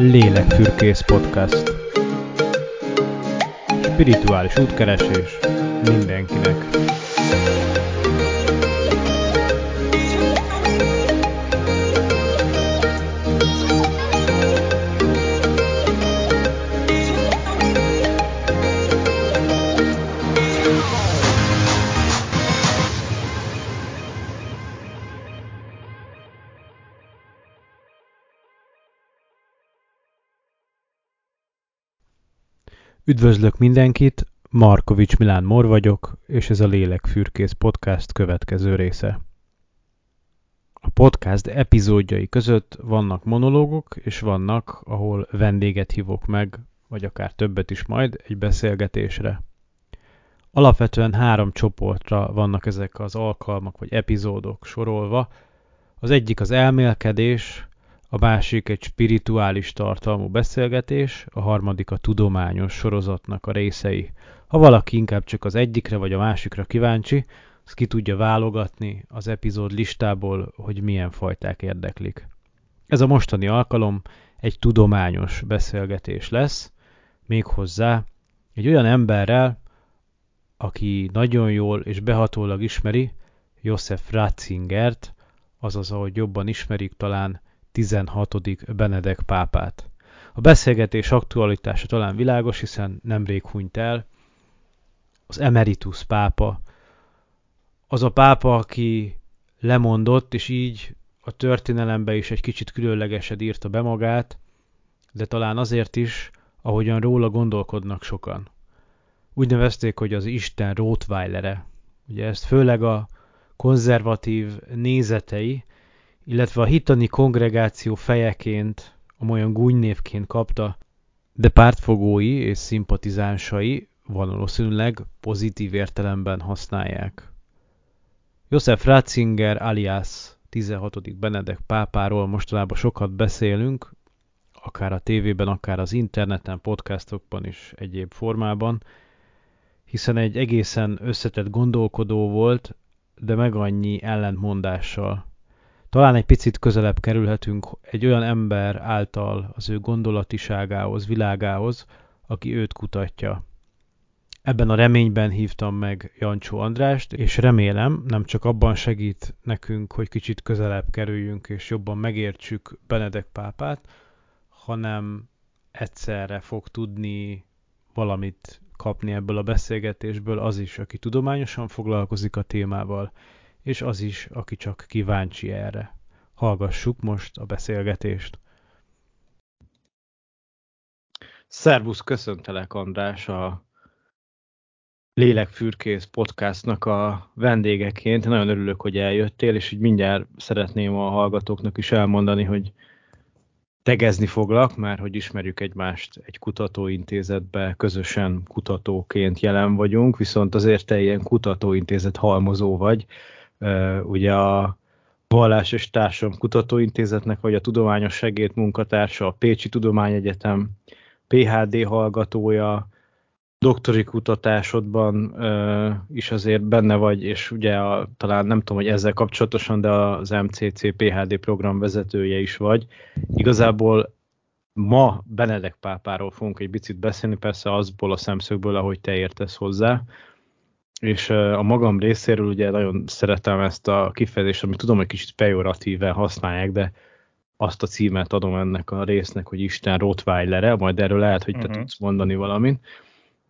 Lélekfürkész Podcast Spirituális útkeresés mindenkinek. Üdvözlök mindenkit, Markovics Milán Mor vagyok, és ez a Lélekfürkész Podcast következő része. A podcast epizódjai között vannak monológok, és vannak, ahol vendéget hívok meg, vagy akár többet is majd, egy beszélgetésre. Alapvetően három csoportra vannak ezek az alkalmak vagy epizódok sorolva. Az egyik az elmélkedés, a másik egy spirituális tartalmú beszélgetés, a harmadik a tudományos sorozatnak a részei. Ha valaki inkább csak az egyikre vagy a másikra kíváncsi, az ki tudja válogatni az epizód listából, hogy milyen fajták érdeklik. Ez a mostani alkalom egy tudományos beszélgetés lesz, méghozzá egy olyan emberrel, aki nagyon jól és behatólag ismeri Josef Ratzingert, azaz ahogy jobban ismerik talán 16. Benedek pápát. A beszélgetés aktualitása talán világos, hiszen nemrég hunyt el az emeritus pápa. Az a pápa, aki lemondott, és így a történelembe is egy kicsit különlegesed írta be magát, de talán azért is, ahogyan róla gondolkodnak sokan. Úgy nevezték, hogy az Isten Rottweilere. Ugye ezt főleg a konzervatív nézetei, illetve a hitani kongregáció fejeként, amolyan gúnynévként kapta, de pártfogói és szimpatizánsai valószínűleg pozitív értelemben használják. József Ratzinger alias 16. Benedek pápáról mostanában sokat beszélünk, akár a tévében, akár az interneten, podcastokban is egyéb formában, hiszen egy egészen összetett gondolkodó volt, de meg annyi ellentmondással. Talán egy picit közelebb kerülhetünk egy olyan ember által az ő gondolatiságához, világához, aki őt kutatja. Ebben a reményben hívtam meg Jancsó Andrást, és remélem nem csak abban segít nekünk, hogy kicsit közelebb kerüljünk és jobban megértsük Benedek pápát, hanem egyszerre fog tudni valamit kapni ebből a beszélgetésből az is, aki tudományosan foglalkozik a témával, és az is, aki csak kíváncsi erre. Hallgassuk most a beszélgetést. Szervusz, köszöntelek András a Lélekfürkész podcastnak a vendégeként. Nagyon örülök, hogy eljöttél, és így mindjárt szeretném a hallgatóknak is elmondani, hogy tegezni foglak, mert hogy ismerjük egymást egy kutatóintézetbe, közösen kutatóként jelen vagyunk, viszont azért te ilyen kutatóintézet halmozó vagy, ugye a Vallás és Társam Kutatóintézetnek vagy a tudományos segéd munkatársa, a Pécsi Tudományegyetem PHD hallgatója, doktori kutatásodban uh, is azért benne vagy, és ugye a, talán nem tudom, hogy ezzel kapcsolatosan, de az MCC PHD program vezetője is vagy. Igazából ma Benedek pápáról fogunk egy picit beszélni, persze azból a szemszögből, ahogy te értesz hozzá és a magam részéről ugye nagyon szeretem ezt a kifejezést, amit tudom, hogy kicsit pejoratíven használják, de azt a címet adom ennek a résznek, hogy Isten Rottweilere, majd erről lehet, hogy te uh-huh. tudsz mondani valamit.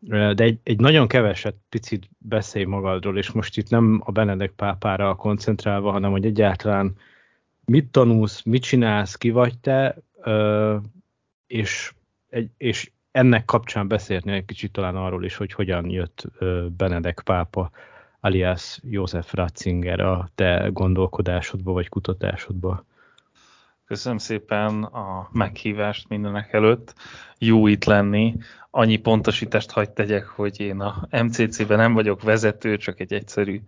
De egy, egy nagyon keveset picit beszélj magadról, és most itt nem a Benedek pápára koncentrálva, hanem hogy egyáltalán mit tanulsz, mit csinálsz, ki vagy te, és, és ennek kapcsán beszélni egy kicsit talán arról is, hogy hogyan jött Benedek pápa, alias József Ratzinger a te gondolkodásodba vagy kutatásodba. Köszönöm szépen a meghívást mindenek előtt. Jó itt lenni. Annyi pontosítást hagyd tegyek, hogy én a MCC-ben nem vagyok vezető, csak egy egyszerű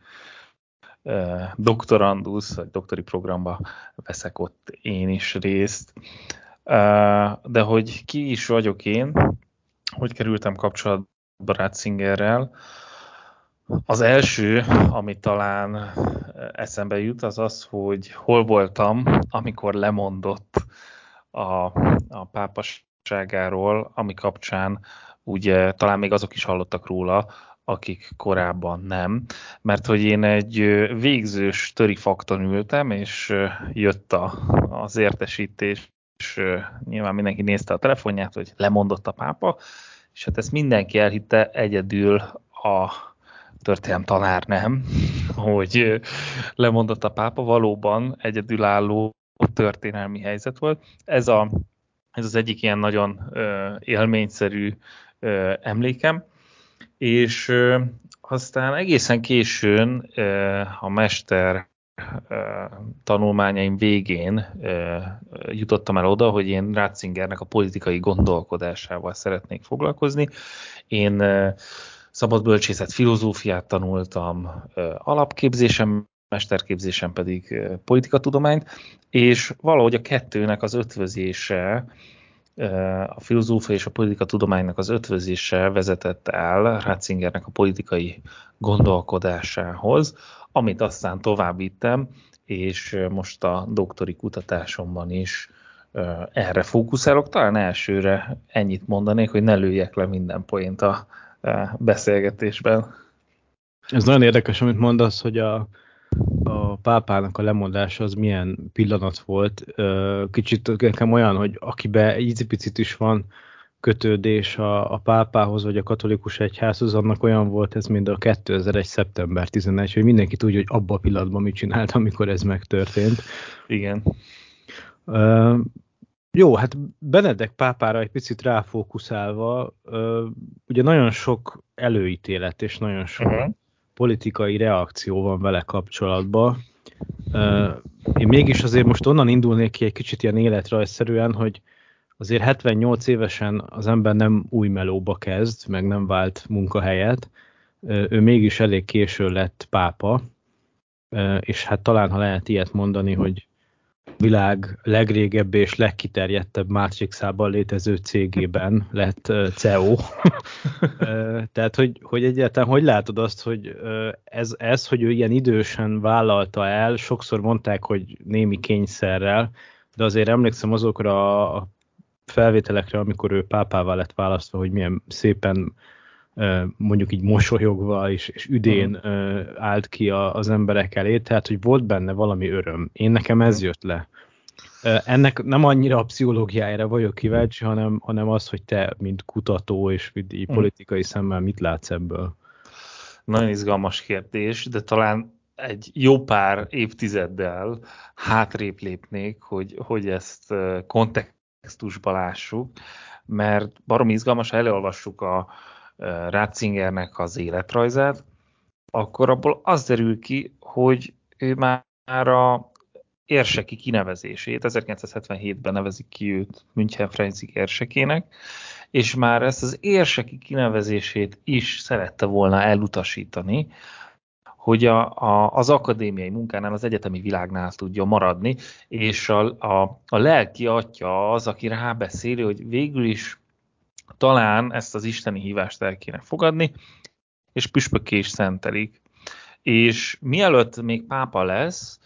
doktorandusz, vagy doktori programba veszek ott én is részt. De hogy ki is vagyok én, hogy kerültem kapcsolatba Ratzingerrel, az első, ami talán eszembe jut, az az, hogy hol voltam, amikor lemondott a, a pápasságáról, ami kapcsán ugye talán még azok is hallottak róla, akik korábban nem, mert hogy én egy végzős töri fakton ültem, és jött a, az értesítés, és nyilván mindenki nézte a telefonját, hogy lemondott a pápa, és hát ezt mindenki elhitte, egyedül a történelem tanár nem, hogy lemondott a pápa, valóban egyedülálló történelmi helyzet volt. Ez, a, ez az egyik ilyen nagyon élményszerű emlékem, és aztán egészen későn a mester tanulmányaim végén jutottam el oda, hogy én Ratzingernek a politikai gondolkodásával szeretnék foglalkozni. Én szabadbölcsészet filozófiát tanultam alapképzésem, mesterképzésem pedig politikatudományt, és valahogy a kettőnek az ötvözése, a filozófia és a politikatudománynak az ötvözése vezetett el Ratzingernek a politikai gondolkodásához, amit aztán továbbítem, és most a doktori kutatásomban is erre fókuszálok. Talán elsőre ennyit mondanék, hogy ne lőjek le minden poént a beszélgetésben. Ez nagyon érdekes, amit mondasz, hogy a, a pápának a lemondása az milyen pillanat volt. Kicsit nekem olyan, hogy akibe egy picit is van kötődés a, a pápához, vagy a katolikus egyházhoz, annak olyan volt ez, mint a 2001. szeptember 11, hogy mindenki tudja, hogy abban a pillanatban mit csinált, amikor ez megtörtént. Igen. Uh, jó, hát Benedek pápára egy picit ráfókuszálva, uh, ugye nagyon sok előítélet és nagyon sok uh-huh. politikai reakció van vele kapcsolatban. Uh, én mégis azért most onnan indulnék ki egy kicsit ilyen életrajzszerűen, hogy azért 78 évesen az ember nem új melóba kezd, meg nem vált munkahelyet, ő mégis elég késő lett pápa, és hát talán, ha lehet ilyet mondani, hogy világ legrégebbi és legkiterjedtebb Matrixában létező cégében lett CEO. Tehát, hogy, hogy egyáltalán hogy látod azt, hogy ez, ez, hogy ő ilyen idősen vállalta el, sokszor mondták, hogy némi kényszerrel, de azért emlékszem azokra a felvételekre, amikor ő pápává lett választva, hogy milyen szépen mondjuk így mosolyogva és, és üdén uh állt ki a, az emberek elé, tehát hogy volt benne valami öröm. Én nekem ez jött le. Ennek nem annyira a pszichológiájára vagyok kíváncsi, hanem, hanem az, hogy te, mint kutató és mint így politikai szemmel mit látsz ebből. Nagyon izgalmas kérdés, de talán egy jó pár évtizeddel hátrébb lépnék, hogy, hogy ezt kontext kontextusba lássuk, mert barom izgalmas, ha elolvassuk a Ratzingernek az életrajzát, akkor abból az derül ki, hogy ő már a érseki kinevezését, 1977-ben nevezik ki őt München Freizig érsekének, és már ezt az érseki kinevezését is szerette volna elutasítani, hogy a, a, az akadémiai munkánál, az egyetemi világnál tudja maradni, és a, a, a lelki atya az, aki rábeszéli, hogy végül is talán ezt az isteni hívást el kéne fogadni, és püspökké is szentelik. És mielőtt még pápa lesz,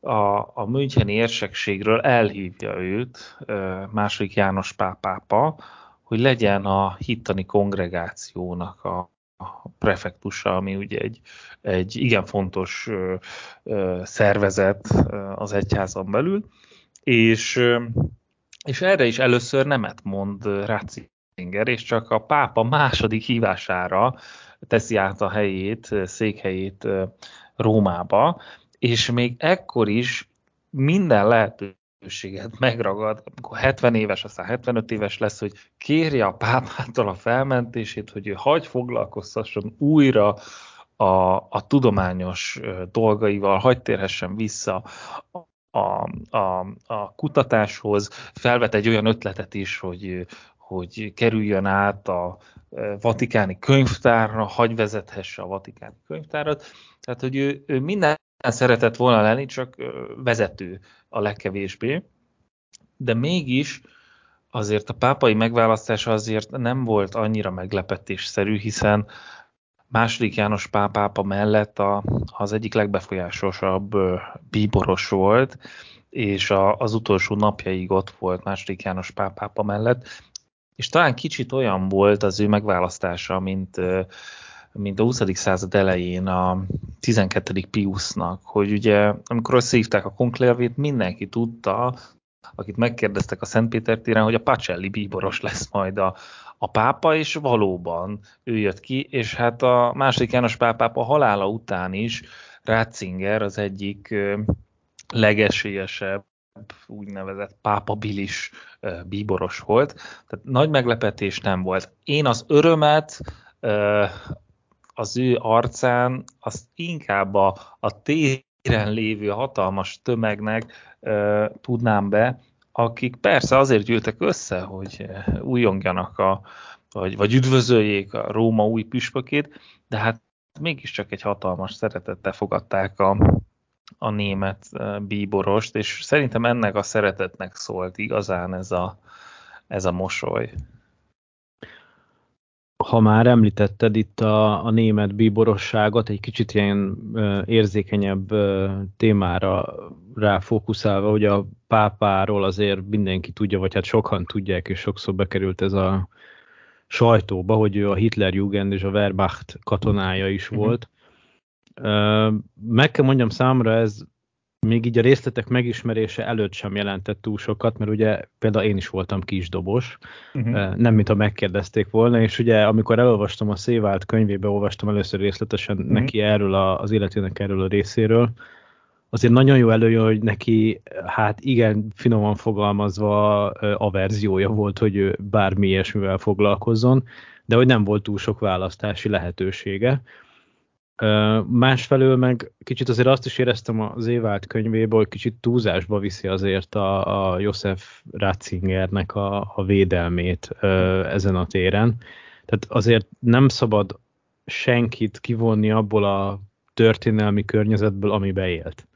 a, a Müncheni érsekségről elhívja őt második János pápápa, hogy legyen a hittani kongregációnak a, a prefektusa, ami ugye egy, egy igen fontos szervezet az egyházon belül, és, és erre is először nemet mond Ratzinger, és csak a pápa második hívására teszi át a helyét, székhelyét Rómába, és még ekkor is minden lehető lehetőséget megragad, amikor 70 éves, aztán 75 éves lesz, hogy kérje a pápától a felmentését, hogy ő hagy foglalkoztasson újra a, a tudományos dolgaival, hagy térhessen vissza a, a, a kutatáshoz, felvet egy olyan ötletet is, hogy, hogy kerüljön át a vatikáni könyvtárra, hagy vezethesse a vatikáni könyvtárat. Tehát, hogy ő, ő minden szeretett volna lenni, csak vezető a legkevésbé, de mégis azért a pápai megválasztása azért nem volt annyira meglepetésszerű, hiszen második János pápa mellett a, az egyik legbefolyásosabb bíboros volt, és a, az utolsó napjaig ott volt második János pápa mellett, és talán kicsit olyan volt az ő megválasztása, mint, mint a 20. század elején a 12. Piusnak, hogy ugye amikor összehívták a konklérvét, mindenki tudta, akit megkérdeztek a Szentpéter téren, hogy a Pacelli bíboros lesz majd a, a pápa, és valóban ő jött ki, és hát a második János pápa halála után is Ratzinger az egyik legesélyesebb úgynevezett pápabilis bíboros volt. Tehát nagy meglepetés nem volt. Én az örömet az ő arcán azt inkább a, a téren lévő hatalmas tömegnek tudnám be, akik persze azért gyűltek össze, hogy újongjanak a, vagy, vagy üdvözöljék a Róma új püspökét, de hát mégiscsak egy hatalmas szeretettel fogadták a, a német bíborost, és szerintem ennek a szeretetnek szólt igazán ez a, ez a mosoly. Ha már említetted itt a, a német bíborosságot, egy kicsit ilyen érzékenyebb témára ráfókuszálva, hogy a pápáról azért mindenki tudja, vagy hát sokan tudják, és sokszor bekerült ez a sajtóba, hogy ő a Hitlerjugend és a Wehrmacht katonája is mhm. volt. Meg kell mondjam számra, ez még így a részletek megismerése előtt sem jelentett túl sokat, mert ugye például én is voltam kisdobos, uh-huh. nem mintha megkérdezték volna, és ugye amikor elolvastam a Szévált könyvébe, olvastam először részletesen uh-huh. neki erről a, az életének erről a részéről, azért nagyon jó előjön, hogy neki, hát igen, finoman fogalmazva a verziója volt, hogy ő bármi ilyesmivel foglalkozzon, de hogy nem volt túl sok választási lehetősége. Másfelől meg kicsit azért azt is éreztem az Évált könyvéből, hogy kicsit túlzásba viszi azért a, a Josef Ratzingernek a, a védelmét ezen a téren. Tehát azért nem szabad senkit kivonni abból a történelmi környezetből, amibe élt.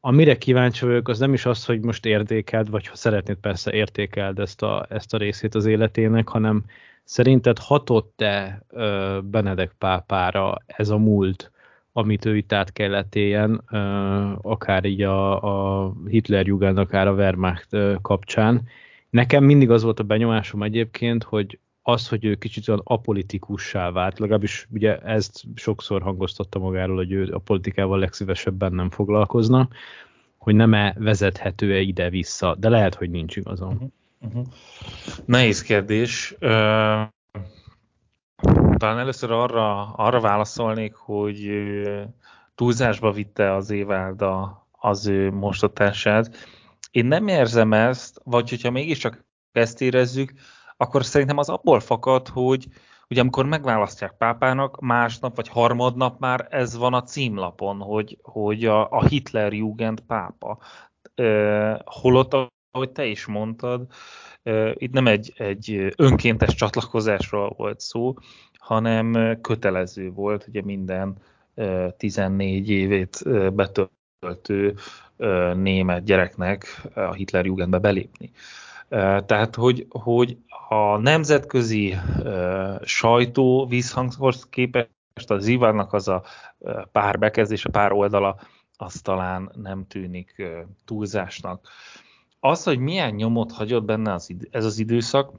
Amire kíváncsi vagyok, az nem is az, hogy most értékeld, vagy ha szeretnéd persze értékeld ezt a, ezt a részét az életének, hanem Szerinted hatott-e Benedek pápára ez a múlt, amit ő itt át kellett éljen, akár így a, a Hitlerjugend, akár a Wehrmacht kapcsán. Nekem mindig az volt a benyomásom egyébként, hogy az, hogy ő kicsit olyan apolitikussá vált, legalábbis ugye ezt sokszor hangoztatta magáról, hogy ő a politikával legszívesebben nem foglalkozna, hogy nem-e vezethető-e ide-vissza, de lehet, hogy nincs igazam. Uh-huh. Nehéz kérdés. Talán először arra, arra válaszolnék, hogy túlzásba vitte az Évalda az ő mostotását. Én nem érzem ezt, vagy hogyha mégiscsak ezt érezzük, akkor szerintem az abból fakad, hogy ugye amikor megválasztják pápának, másnap vagy harmadnap már ez van a címlapon, hogy, hogy a, a Hitler Jugend pápa. Uh, holott ahogy te is mondtad, itt nem egy, egy önkéntes csatlakozásról volt szó, hanem kötelező volt ugye minden 14 évét betöltő német gyereknek a Hitlerjugendbe belépni. Tehát, hogy, hogy a nemzetközi sajtó vízhanghoz képest az Ivánnak az a pár bekezdés, a pár oldala, az talán nem tűnik túlzásnak az, hogy milyen nyomot hagyott benne az idő, ez az időszak,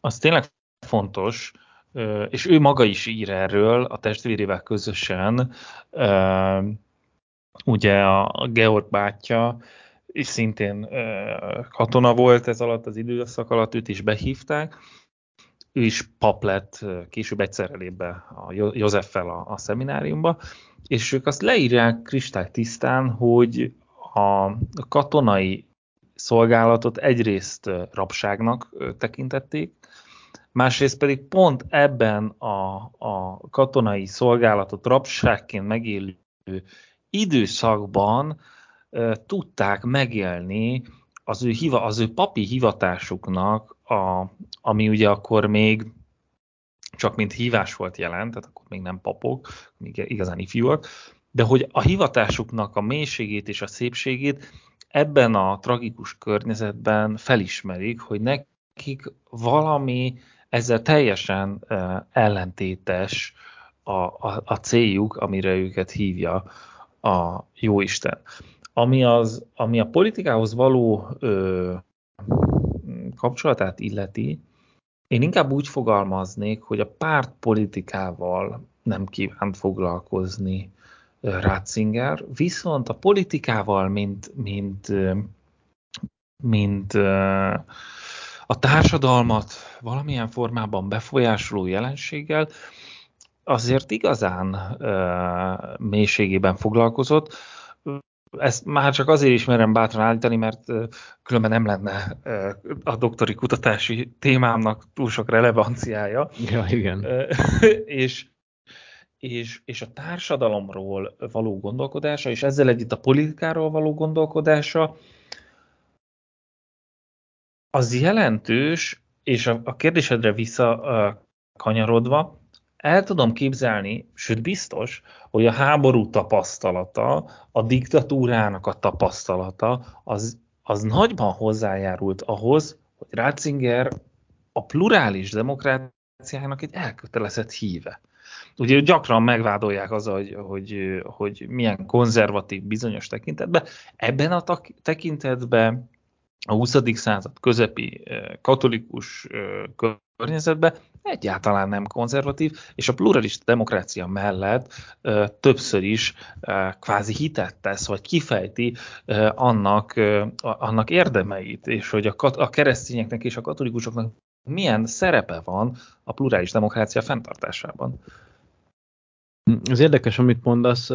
az tényleg fontos, és ő maga is ír erről a testvérével közösen, ugye a Georg bátyja, és szintén katona volt ez alatt az időszak alatt, őt is behívták, ő is pap lett később egyszerre lép be a Józseffel a, a szemináriumba, és ők azt leírják kristálytisztán, hogy a katonai szolgálatot egyrészt rabságnak tekintették, másrészt pedig pont ebben a, a katonai szolgálatot rabságként megélő időszakban e, tudták megélni az ő, hiva, az ő papi hivatásuknak, a, ami ugye akkor még csak mint hívás volt jelent, tehát akkor még nem papok, még igazán ifjúak, de hogy a hivatásuknak a mélységét és a szépségét ebben a tragikus környezetben felismerik, hogy nekik valami ezzel teljesen ellentétes a, a, a céljuk, amire őket hívja a Jóisten. Ami, az, ami a politikához való ö, kapcsolatát illeti, én inkább úgy fogalmaznék, hogy a párt politikával nem kívánt foglalkozni Ratzinger, viszont a politikával, mint, mint, mint a társadalmat valamilyen formában befolyásoló jelenséggel azért igazán mélységében foglalkozott. Ezt már csak azért is merem bátran állítani, mert különben nem lenne a doktori kutatási témámnak túl sok relevanciája. Ja, igen. és, és, és a társadalomról való gondolkodása, és ezzel együtt a politikáról való gondolkodása, az jelentős, és a, a kérdésedre vissza kanyarodva, el tudom képzelni, sőt biztos, hogy a háború tapasztalata, a diktatúrának a tapasztalata, az, az nagyban hozzájárult ahhoz, hogy Ratzinger a plurális demokráciának egy elkötelezett híve. Ugye gyakran megvádolják az, hogy, hogy, hogy milyen konzervatív bizonyos tekintetben. Ebben a tekintetben a 20. század közepi katolikus környezetben egyáltalán nem konzervatív, és a pluralista demokrácia mellett ö, többször is kvázi hitet tesz, vagy kifejti annak, annak érdemeit, és hogy a, a keresztényeknek és a katolikusoknak milyen szerepe van a plurális demokrácia fenntartásában. Ez érdekes, amit mondasz,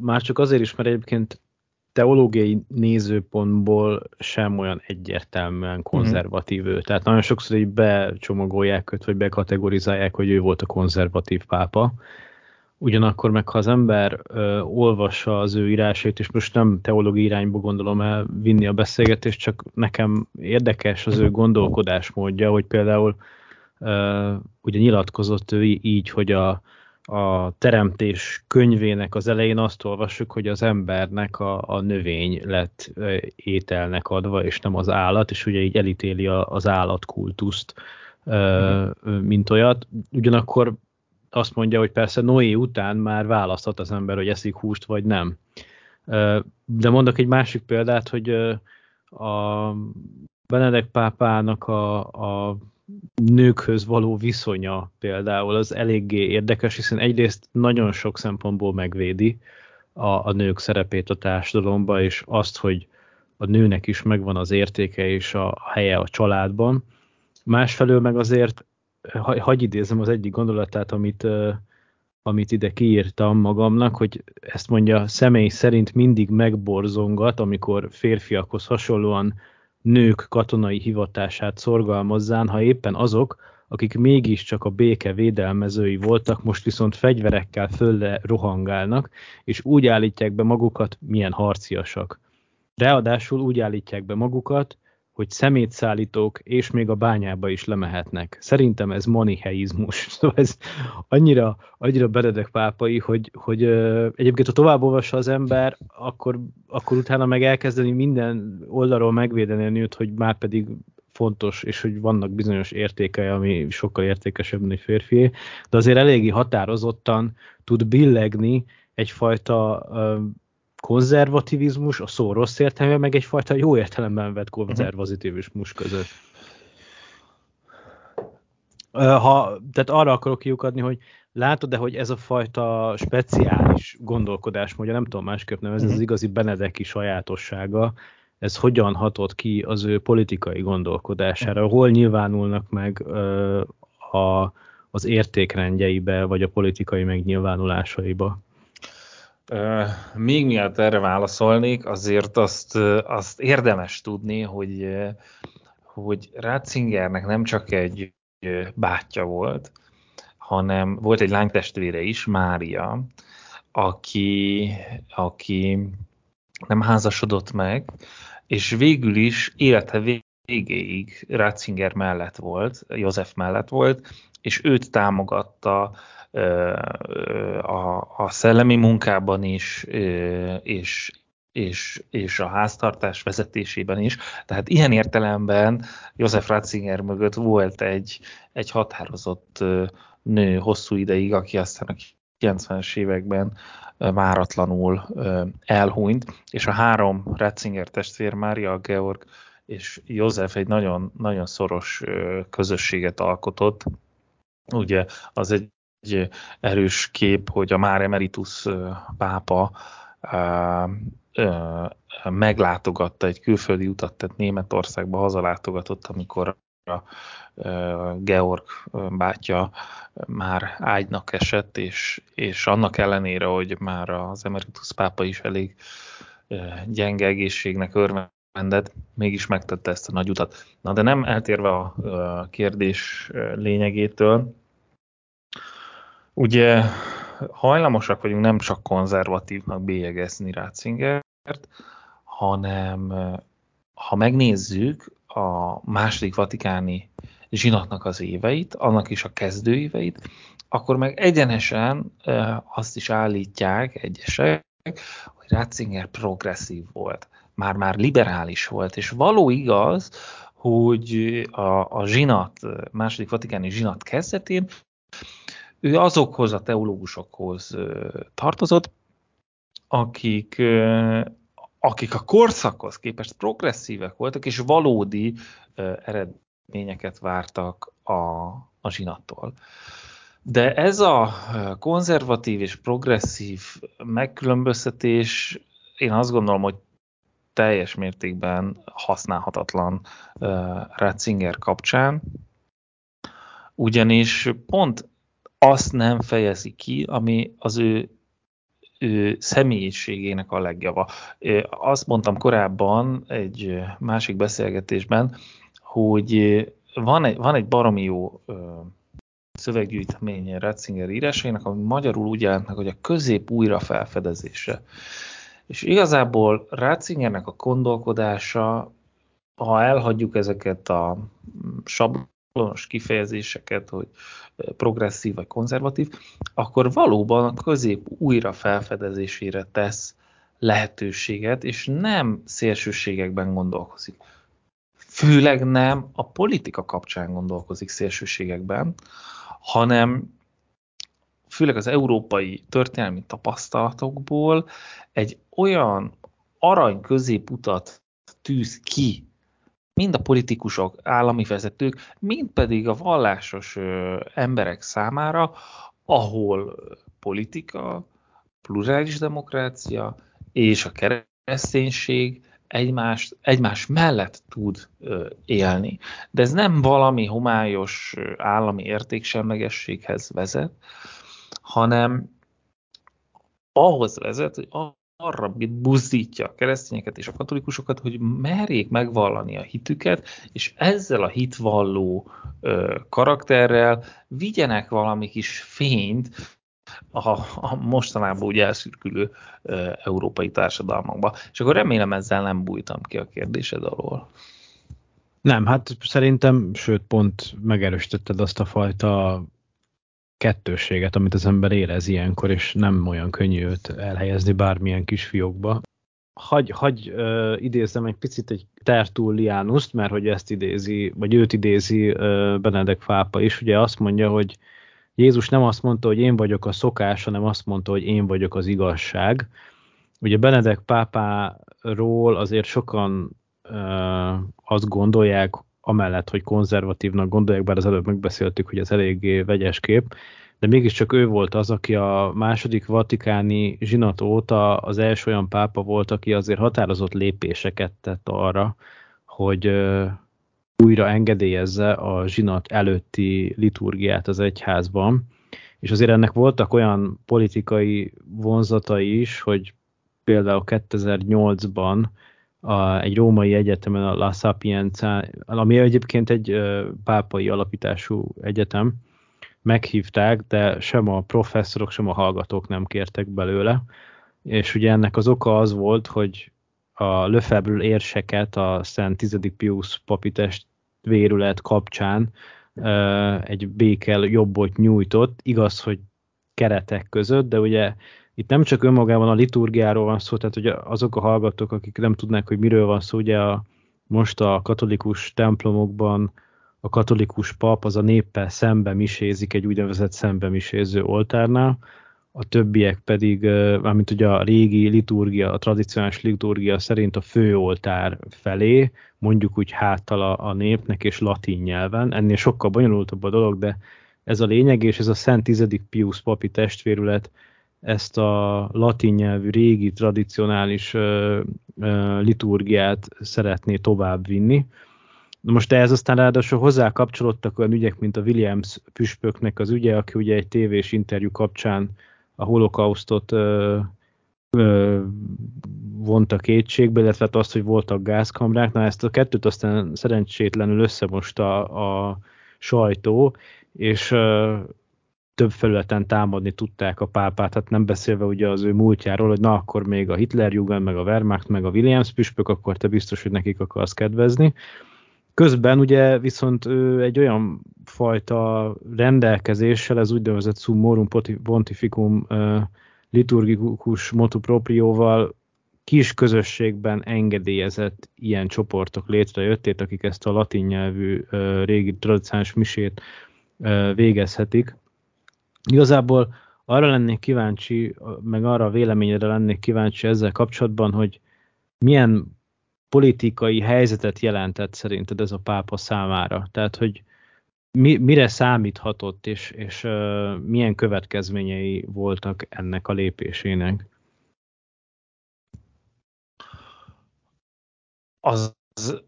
már csak azért is, mert egyébként teológiai nézőpontból sem olyan egyértelműen mhm. konzervatív ő. Tehát nagyon sokszor így becsomagolják őt, vagy bekategorizálják, hogy ő volt a konzervatív pápa. Ugyanakkor meg, ha az ember ö, olvassa az ő írásait, és most nem teológiai irányba gondolom el vinni a beszélgetést, csak nekem érdekes az ő gondolkodásmódja, hogy például ö, ugye nyilatkozott ő így, hogy a, a teremtés könyvének az elején azt olvassuk, hogy az embernek a, a növény lett ételnek adva, és nem az állat, és ugye így elítéli az állatkultuszt, mint olyat. Ugyanakkor azt mondja, hogy persze Noé után már választhat az ember, hogy eszik húst, vagy nem. De mondok egy másik példát, hogy a Benedek pápának a, a nőkhöz való viszonya például az eléggé érdekes, hiszen egyrészt nagyon sok szempontból megvédi a, a nők szerepét a társadalomban, és azt, hogy a nőnek is megvan az értéke és a helye a családban. Másfelől meg azért, hagy idézem az egyik gondolatát, amit, amit ide kiírtam magamnak, hogy ezt mondja, személy szerint mindig megborzongat, amikor férfiakhoz hasonlóan nők katonai hivatását szorgalmazzán, ha éppen azok, akik mégiscsak a béke védelmezői voltak, most viszont fegyverekkel fölle rohangálnak, és úgy állítják be magukat, milyen harciasak. Ráadásul úgy állítják be magukat, hogy szemétszállítók és még a bányába is lemehetnek. Szerintem ez maniheizmus. Szóval ez annyira, annyira beredek pápai, hogy, hogy uh, egyébként ha tovább olvassa az ember, akkor, akkor utána meg elkezdeni minden oldalról megvédeni a nőt, hogy már pedig fontos, és hogy vannak bizonyos értékei, ami sokkal értékesebb, mint egy férfié, de azért eléggé határozottan tud billegni egyfajta uh, konzervativizmus, a szó rossz értelme, meg egyfajta jó értelemben vett konzervativizmus között. Ha, tehát arra akarok kiukadni, hogy látod-e, hogy ez a fajta speciális gondolkodásmódja, nem tudom másképp nevezni, ez az mhm. igazi Benedeki sajátossága, ez hogyan hatott ki az ő politikai gondolkodására, hol nyilvánulnak meg a, az értékrendjeibe, vagy a politikai megnyilvánulásaiba? Még miatt erre válaszolnék, azért azt, azt érdemes tudni, hogy, hogy Ratzingernek nem csak egy bátyja volt, hanem volt egy lánytestvére is, Mária, aki, aki nem házasodott meg, és végül is élete végéig Ratzinger mellett volt, József mellett volt, és őt támogatta a, a szellemi munkában is, és, és, és a háztartás vezetésében is. Tehát ilyen értelemben József Ratzinger mögött volt egy, egy határozott nő hosszú ideig, aki aztán a 90-es években váratlanul elhunyt, és a három Ratzinger testvér, Mária, Georg és József egy nagyon, nagyon szoros közösséget alkotott. Ugye az egy, egy erős kép, hogy a már emeritus pápa meglátogatta egy külföldi utat, tehát Németországba hazalátogatott, amikor a Georg bátya már ágynak esett, és, és annak ellenére, hogy már az emeritus pápa is elég gyenge egészségnek örvendett, mégis megtette ezt a nagy utat. Na de nem eltérve a kérdés lényegétől, ugye hajlamosak vagyunk nem csak konzervatívnak bélyegezni Ratzingert, hanem ha megnézzük a második vatikáni zsinatnak az éveit, annak is a kezdő éveit, akkor meg egyenesen azt is állítják egyesek, hogy Ratzinger progresszív volt, már-már liberális volt, és való igaz, hogy a, a zsinat, második vatikáni zsinat kezdetén ő azokhoz a teológusokhoz tartozott, akik, akik a korszakhoz képest progresszívek voltak, és valódi eredményeket vártak a, a zsinattól. De ez a konzervatív és progresszív megkülönböztetés, én azt gondolom, hogy teljes mértékben használhatatlan uh, Ratzinger kapcsán, ugyanis pont azt nem fejezi ki, ami az ő, ő személyiségének a legjava. Azt mondtam korábban egy másik beszélgetésben, hogy van egy, van egy baromi jó szöveggyűjtemény Ratzinger írásainak, ami magyarul úgy jelent meg, hogy a közép újra felfedezése. És igazából Ratzingernek a gondolkodása, ha elhagyjuk ezeket a sablonos kifejezéseket, hogy progresszív vagy konzervatív, akkor valóban a közép újra felfedezésére tesz lehetőséget, és nem szélsőségekben gondolkozik. Főleg nem a politika kapcsán gondolkozik szélsőségekben, hanem főleg az európai történelmi tapasztalatokból egy olyan arany középutat tűz ki mind a politikusok, állami vezetők, mind pedig a vallásos emberek számára, ahol politika, plurális demokrácia és a kereszténység egymás, egymás mellett tud élni. De ez nem valami homályos állami értéksemlegességhez vezet, hanem ahhoz vezet, hogy arra buzdítja a keresztényeket és a katolikusokat, hogy merjék megvallani a hitüket, és ezzel a hitvalló ö, karakterrel vigyenek valami kis fényt a, a mostanában úgy elszürkülő ö, európai társadalmakba. És akkor remélem ezzel nem bújtam ki a kérdésed alól. Nem, hát szerintem, sőt pont megerősítetted azt a fajta kettősséget, amit az ember érez ilyenkor, és nem olyan könnyű őt elhelyezni bármilyen kis fiókba. Hagy, hagy uh, idézzem egy picit egy Tertullianust, mert hogy ezt idézi, vagy őt idézi uh, Benedek Fápa is, ugye azt mondja, hogy Jézus nem azt mondta, hogy én vagyok a szokás, hanem azt mondta, hogy én vagyok az igazság. Ugye Benedek pápáról azért sokan uh, azt gondolják, amellett, hogy konzervatívnak gondolják, bár az előbb megbeszéltük, hogy ez eléggé vegyes kép, de mégiscsak ő volt az, aki a második vatikáni zsinat óta az első olyan pápa volt, aki azért határozott lépéseket tett arra, hogy újra engedélyezze a zsinat előtti liturgiát az egyházban, és azért ennek voltak olyan politikai vonzatai is, hogy például 2008-ban a, egy római egyetemen, a La Sapienza, ami egyébként egy pápai alapítású egyetem, meghívták, de sem a professzorok, sem a hallgatók nem kértek belőle. És ugye ennek az oka az volt, hogy a Lefebvre érseket a Szent 10. Pius papitest vérület kapcsán egy békel jobbot nyújtott, igaz, hogy keretek között, de ugye itt nem csak önmagában a liturgiáról van szó, tehát hogy azok a hallgatók, akik nem tudnák, hogy miről van szó, ugye a, most a katolikus templomokban a katolikus pap az a néppel szembe misézik egy úgynevezett szembe miséző oltárnál, a többiek pedig, mármint ugye a régi liturgia, a tradicionális liturgia szerint a főoltár felé, mondjuk úgy háttal a, a népnek és latin nyelven. Ennél sokkal bonyolultabb a dolog, de ez a lényeg, és ez a Szent Tizedik Pius papi testvérület ezt a latin nyelvű régi tradicionális liturgiát szeretné tovább vinni. Na most ehhez aztán ráadásul hozzá kapcsolódtak olyan ügyek, mint a Williams püspöknek az ügye, aki ugye egy tévés interjú kapcsán a holokausztot ö, ö, vonta kétségbe, illetve hát azt, hogy voltak gázkamrák. Na ezt a kettőt aztán szerencsétlenül összemosta a, a sajtó, és ö, több felületen támadni tudták a pápát, hát nem beszélve ugye az ő múltjáról, hogy na akkor még a Hitlerjugend, meg a Wehrmacht, meg a Williams püspök, akkor te biztos, hogy nekik akarsz kedvezni. Közben ugye viszont ő egy olyan fajta rendelkezéssel, ez úgynevezett summorum pontificum liturgikus motu proprióval kis közösségben engedélyezett ilyen csoportok létrejöttét, akik ezt a latin nyelvű régi tradicionális misét végezhetik. Igazából arra lennék kíváncsi, meg arra a véleményedre lennék kíváncsi ezzel kapcsolatban, hogy milyen politikai helyzetet jelentett szerinted ez a pápa számára? Tehát, hogy mi, mire számíthatott, és, és uh, milyen következményei voltak ennek a lépésének? Az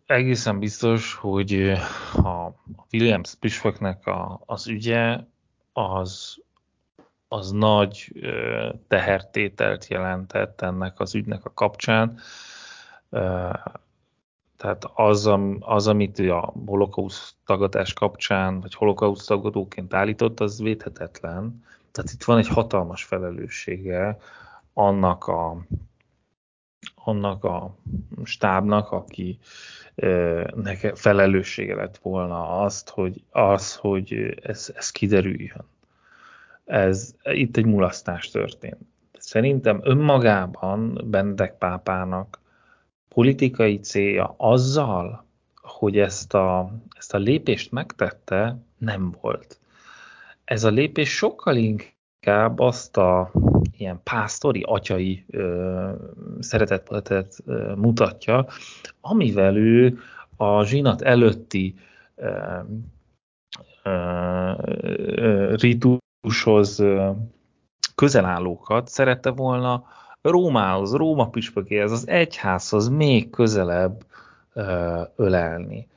egészen biztos, hogy a Williams püspöknek a, az ügye az, az nagy tehertételt jelentett ennek az ügynek a kapcsán. Tehát az, az amit a holokauszt tagadás kapcsán, vagy holokauszt tagadóként állított, az védhetetlen. Tehát itt van egy hatalmas felelőssége annak a, annak a stábnak, aki neke felelőssége lett volna azt, hogy, az, hogy ez, ez kiderüljön. Ez, itt egy mulasztás történt. Szerintem önmagában Benedek pápának politikai célja azzal, hogy ezt a, ezt a lépést megtette, nem volt. Ez a lépés sokkal inkább azt a ilyen pásztori, atyai ö, szeretetletet ö, mutatja, amivel ő a zsinat előtti ö, ö, ö, ritushoz ö, közelállókat szerette volna Rómához, Róma püspökéhez, az egyházhoz még közelebb ölelni.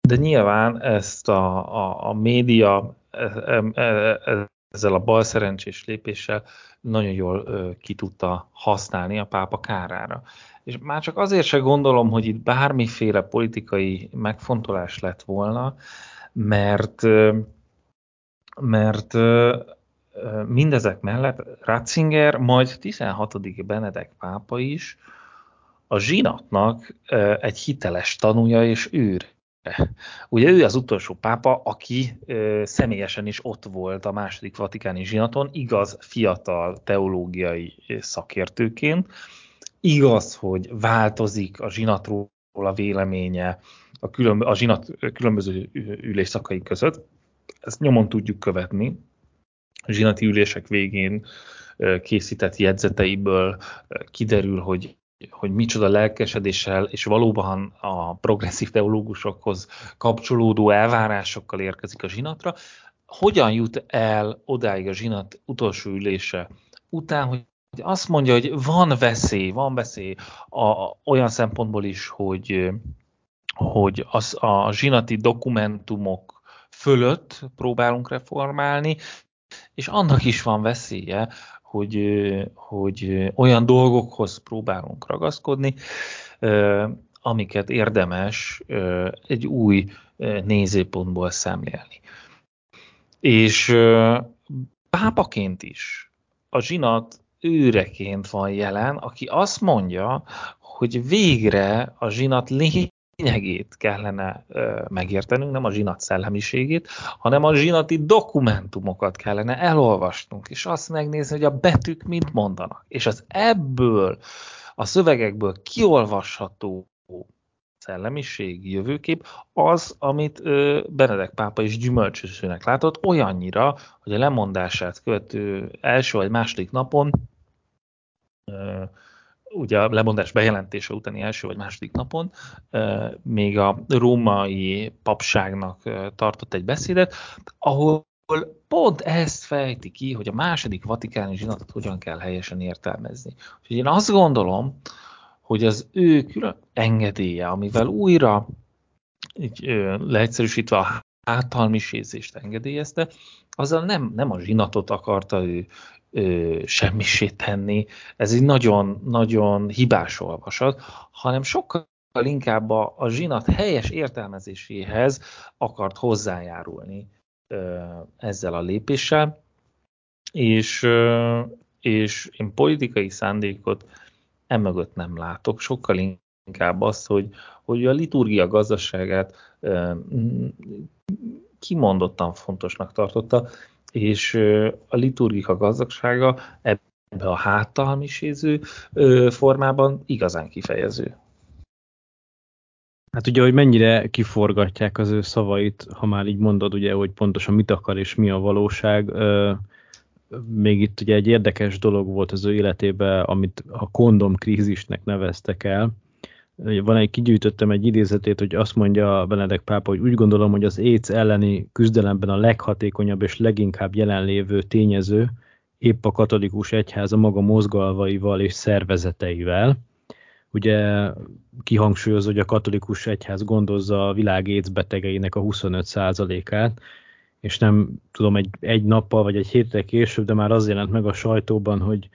De nyilván ezt a, a, a média e, e, e, ezzel a bal szerencsés lépéssel nagyon jól ki tudta használni a pápa kárára. És már csak azért se gondolom, hogy itt bármiféle politikai megfontolás lett volna, mert mert mindezek mellett Ratzinger, majd 16. Benedek pápa is a zsinatnak egy hiteles tanúja és őr. Ugye ő az utolsó pápa, aki személyesen is ott volt a második vatikáni zsinaton, igaz fiatal teológiai szakértőként, igaz, hogy változik a zsinatról a véleménye a, különb- a zsinat különböző ülésszakai között, ezt nyomon tudjuk követni, zsinati ülések végén készített jegyzeteiből kiderül, hogy hogy micsoda lelkesedéssel, és valóban a progresszív teológusokhoz kapcsolódó elvárásokkal érkezik a zsinatra, hogyan jut el odáig a zsinat utolsó ülése után, hogy azt mondja, hogy van veszély, van veszély a, olyan szempontból is, hogy, hogy az, a zsinati dokumentumok fölött próbálunk reformálni, és annak is van veszélye, hogy, hogy olyan dolgokhoz próbálunk ragaszkodni, amiket érdemes egy új nézőpontból szemlélni. És pápaként is a zsinat őreként van jelen, aki azt mondja, hogy végre a zsinat lényegét kellene megértenünk, nem a zsinat szellemiségét, hanem a zsinati dokumentumokat kellene elolvasnunk, és azt megnézni, hogy a betűk mit mondanak. És az ebből, a szövegekből kiolvasható szellemiség, jövőkép, az, amit Benedek pápa is gyümölcsözőnek látott, olyannyira, hogy a lemondását követő első vagy második napon, ugye a lemondás bejelentése utáni első vagy második napon, még a római papságnak tartott egy beszédet, ahol pont ezt fejti ki, hogy a második vatikáni zsinatot hogyan kell helyesen értelmezni. Úgyhogy én azt gondolom, hogy az ő külön engedélye, amivel újra így, leegyszerűsítve a hátalmisézést engedélyezte, azzal nem, nem a zsinatot akarta ő, ő semmisé tenni, ez egy nagyon, nagyon hibás olvasat, hanem sokkal inkább a, a zsinat helyes értelmezéséhez akart hozzájárulni ö, ezzel a lépéssel, és, ö, és én politikai szándékot emögött nem látok, sokkal inkább az, hogy, hogy a liturgia gazdaságát kimondottan fontosnak tartotta, és a liturgika gazdasága ebbe a háttalmiséző formában igazán kifejező. Hát ugye, hogy mennyire kiforgatják az ő szavait, ha már így mondod, ugye, hogy pontosan mit akar és mi a valóság, még itt ugye egy érdekes dolog volt az ő életében, amit a kondom krízisnek neveztek el. Van egy, kigyűjtöttem egy idézetét, hogy azt mondja Benedek pápa, hogy úgy gondolom, hogy az AIDS elleni küzdelemben a leghatékonyabb és leginkább jelenlévő tényező épp a katolikus egyház a maga mozgalvaival és szervezeteivel. Ugye kihangsúlyozza, hogy a katolikus egyház gondozza a világ AIDS betegeinek a 25%-át, és nem tudom, egy, egy nappal vagy egy héttel később, de már az jelent meg a sajtóban, hogy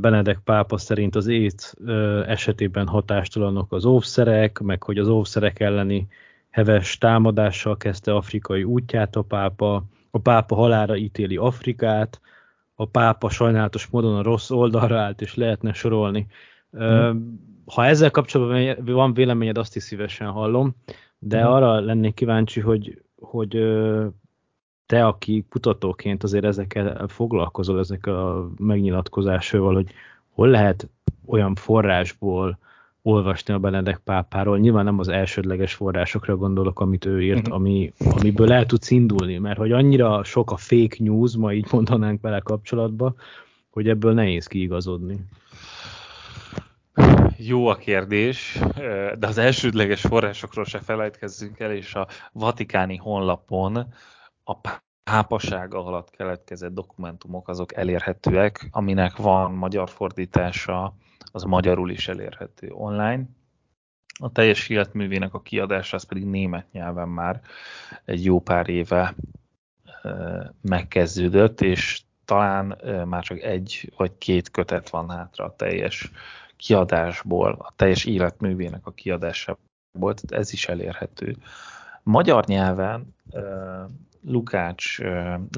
Benedek pápa szerint az ét esetében hatástalanok az óvszerek, meg hogy az óvszerek elleni heves támadással kezdte afrikai útját a pápa, a pápa halára ítéli Afrikát, a pápa sajnálatos módon a rossz oldalra állt, és lehetne sorolni. Hmm. Ha ezzel kapcsolatban van véleményed, azt is szívesen hallom, de hmm. arra lennék kíváncsi, hogy, hogy te, aki kutatóként azért ezekkel foglalkozol, ezekkel a megnyilatkozásával, hogy hol lehet olyan forrásból olvasni a Benedek pápáról. Nyilván nem az elsődleges forrásokra gondolok, amit ő írt, uh-huh. ami, amiből el tudsz indulni, mert hogy annyira sok a fake news, ma így mondanánk vele kapcsolatba, hogy ebből nehéz kiigazodni. Jó a kérdés, de az elsődleges forrásokról se felejtkezzünk el, és a vatikáni honlapon a pápaság alatt keletkezett dokumentumok azok elérhetőek, aminek van magyar fordítása, az magyarul is elérhető online. A teljes életművének a kiadása az pedig német nyelven már egy jó pár éve megkezdődött, és talán már csak egy vagy két kötet van hátra a teljes kiadásból, a teljes életművének a kiadásából, tehát ez is elérhető. Magyar nyelven Lukács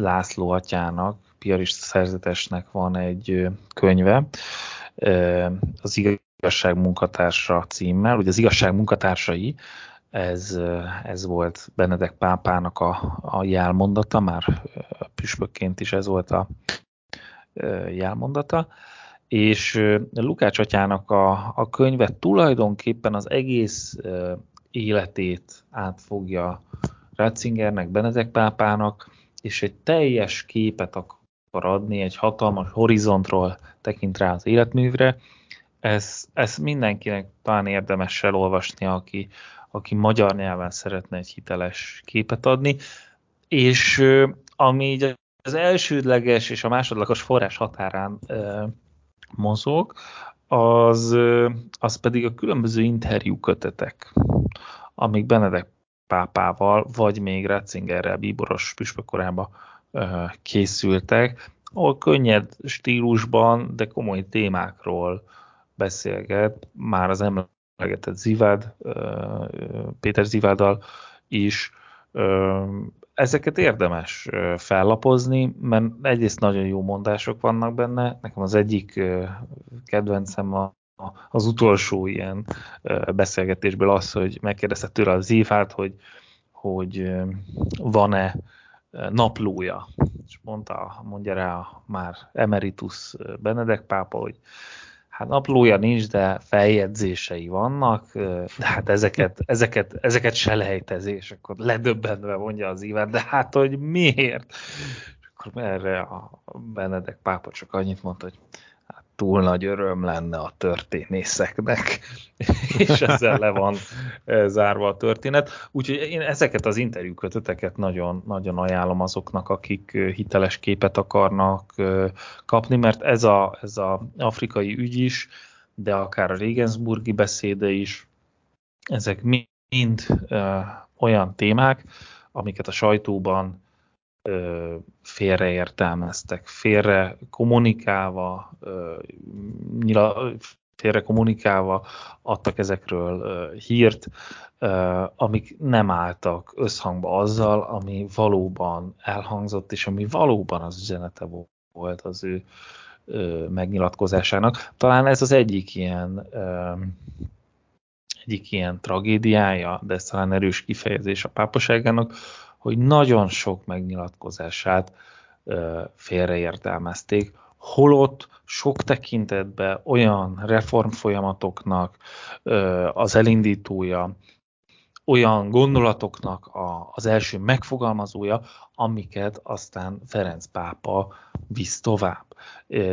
László atyának, piarista szerzetesnek van egy könyve, az igazság munkatársa címmel. Ugye az igazság munkatársai, ez, ez volt Benedek pápának a, a jelmondata, már püspökként is ez volt a jelmondata, és Lukács atyának a, a könyve tulajdonképpen az egész életét átfogja Ratzingernek, Benedek pápának, és egy teljes képet akar adni, egy hatalmas horizontról tekint rá az életművre. Ez, ez mindenkinek talán érdemes elolvasni, aki, aki magyar nyelven szeretne egy hiteles képet adni, és ami így az elsődleges és a másodlagos forrás határán e, mozog, az, az pedig a különböző interjú kötetek, amik Benedek pápával, vagy még Ratzingerrel, bíboros püspökkorába készültek, ahol könnyed stílusban, de komoly témákról beszélget, már az emlegetett Zivád, Péter Ziváddal is. Ezeket érdemes fellapozni, mert egyrészt nagyon jó mondások vannak benne. Nekem az egyik kedvencem a az utolsó ilyen beszélgetésből az, hogy megkérdezte tőle az Zívát, hogy, hogy van-e naplója. És mondta, mondja rá már emeritus Benedek pápa, hogy Hát naplója nincs, de feljegyzései vannak, de hát ezeket, ezeket, ezeket se lejtezés, akkor ledöbbenve mondja az Iván, de hát hogy miért? És akkor erre a Benedek pápa csak annyit mondta, hogy túl nagy öröm lenne a történészeknek, és ezzel le van eh, zárva a történet. Úgyhogy én ezeket az interjúköteteket nagyon, nagyon ajánlom azoknak, akik eh, hiteles képet akarnak eh, kapni, mert ez a, ez a afrikai ügy is, de akár a Regensburgi beszéde is, ezek mind olyan témák, amiket a sajtóban félreértelmeztek, félre kommunikálva, félre kommunikálva adtak ezekről hírt, amik nem álltak összhangba azzal, ami valóban elhangzott, és ami valóban az üzenete volt az ő megnyilatkozásának. Talán ez az egyik ilyen egyik ilyen tragédiája, de ez talán erős kifejezés a pápaságának, hogy nagyon sok megnyilatkozását félreértelmezték, holott sok tekintetben olyan reformfolyamatoknak az elindítója, olyan gondolatoknak az első megfogalmazója, amiket aztán Ferenc pápa visz tovább.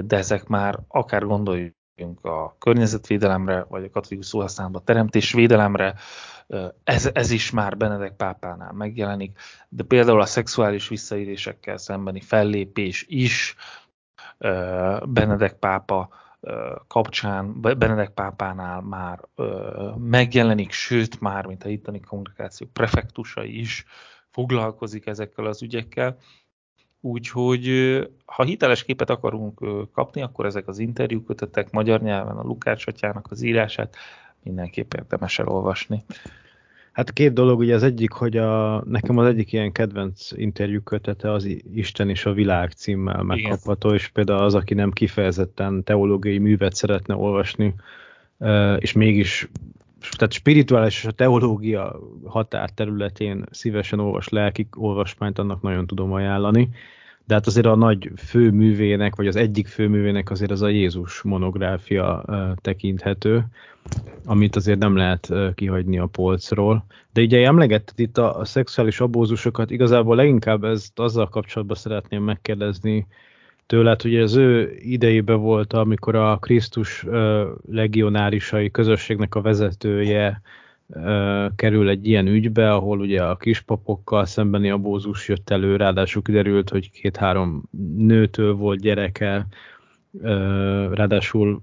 De ezek már akár gondoljunk a környezetvédelemre, vagy a katolikus szóhasználatban teremtésvédelemre, ez, ez is már Benedek pápánál megjelenik, de például a szexuális visszaélésekkel szembeni fellépés is Benedek pápa kapcsán, Benedek pápánál már megjelenik, sőt már, mint a hittani kommunikáció prefektusa is foglalkozik ezekkel az ügyekkel. Úgyhogy ha hiteles képet akarunk kapni, akkor ezek az interjúkötetek magyar nyelven a Lukács atyának az írását mindenképp érdemes elolvasni. Hát két dolog, ugye az egyik, hogy a, nekem az egyik ilyen kedvenc interjú kötete az Isten és a világ címmel megkapható, és például az, aki nem kifejezetten teológiai művet szeretne olvasni, és mégis tehát spirituális és a teológia határterületén szívesen olvas lelki olvasmányt, annak nagyon tudom ajánlani de hát azért a nagy főművének, vagy az egyik főművének azért az a Jézus monográfia tekinthető, amit azért nem lehet kihagyni a polcról. De ugye emlegetted itt a, a szexuális abózusokat, igazából leginkább ezt azzal kapcsolatban szeretném megkérdezni tőled, hogy az ő idejében volt, amikor a Krisztus legionárisai közösségnek a vezetője kerül egy ilyen ügybe, ahol ugye a kispapokkal szembeni abózus jött elő, ráadásul kiderült, hogy két-három nőtől volt gyereke, ráadásul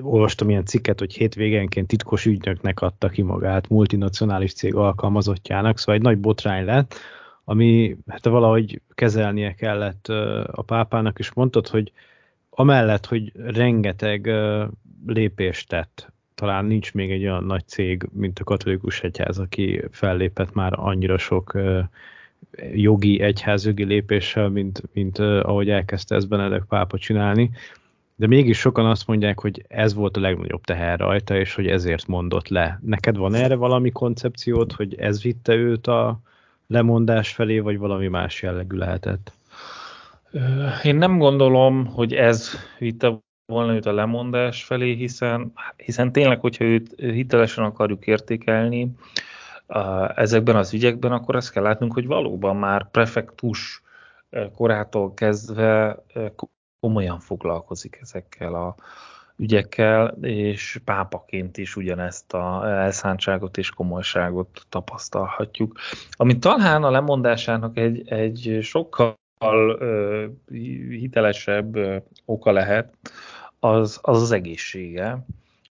olvastam ilyen cikket, hogy hétvégenként titkos ügynöknek adta ki magát, multinacionális cég alkalmazottjának, szóval egy nagy botrány lett, ami hát valahogy kezelnie kellett a pápának, és mondtad, hogy amellett, hogy rengeteg lépést tett talán nincs még egy olyan nagy cég, mint a katolikus egyház, aki fellépett már annyira sok jogi, egyházjogi lépéssel, mint, mint ahogy elkezdte ezt Benedek pápa csinálni. De mégis sokan azt mondják, hogy ez volt a legnagyobb teher rajta, és hogy ezért mondott le. Neked van erre valami koncepciót, hogy ez vitte őt a lemondás felé, vagy valami más jellegű lehetett? Én nem gondolom, hogy ez vitte volna őt a lemondás felé, hiszen, hiszen tényleg, hogyha őt hitelesen akarjuk értékelni ezekben az ügyekben, akkor azt kell látnunk, hogy valóban már prefektus korától kezdve komolyan foglalkozik ezekkel a ügyekkel, és pápaként is ugyanezt a elszántságot és komolyságot tapasztalhatjuk. Ami talán a lemondásának egy, egy sokkal hitelesebb oka lehet, az az, az egészsége.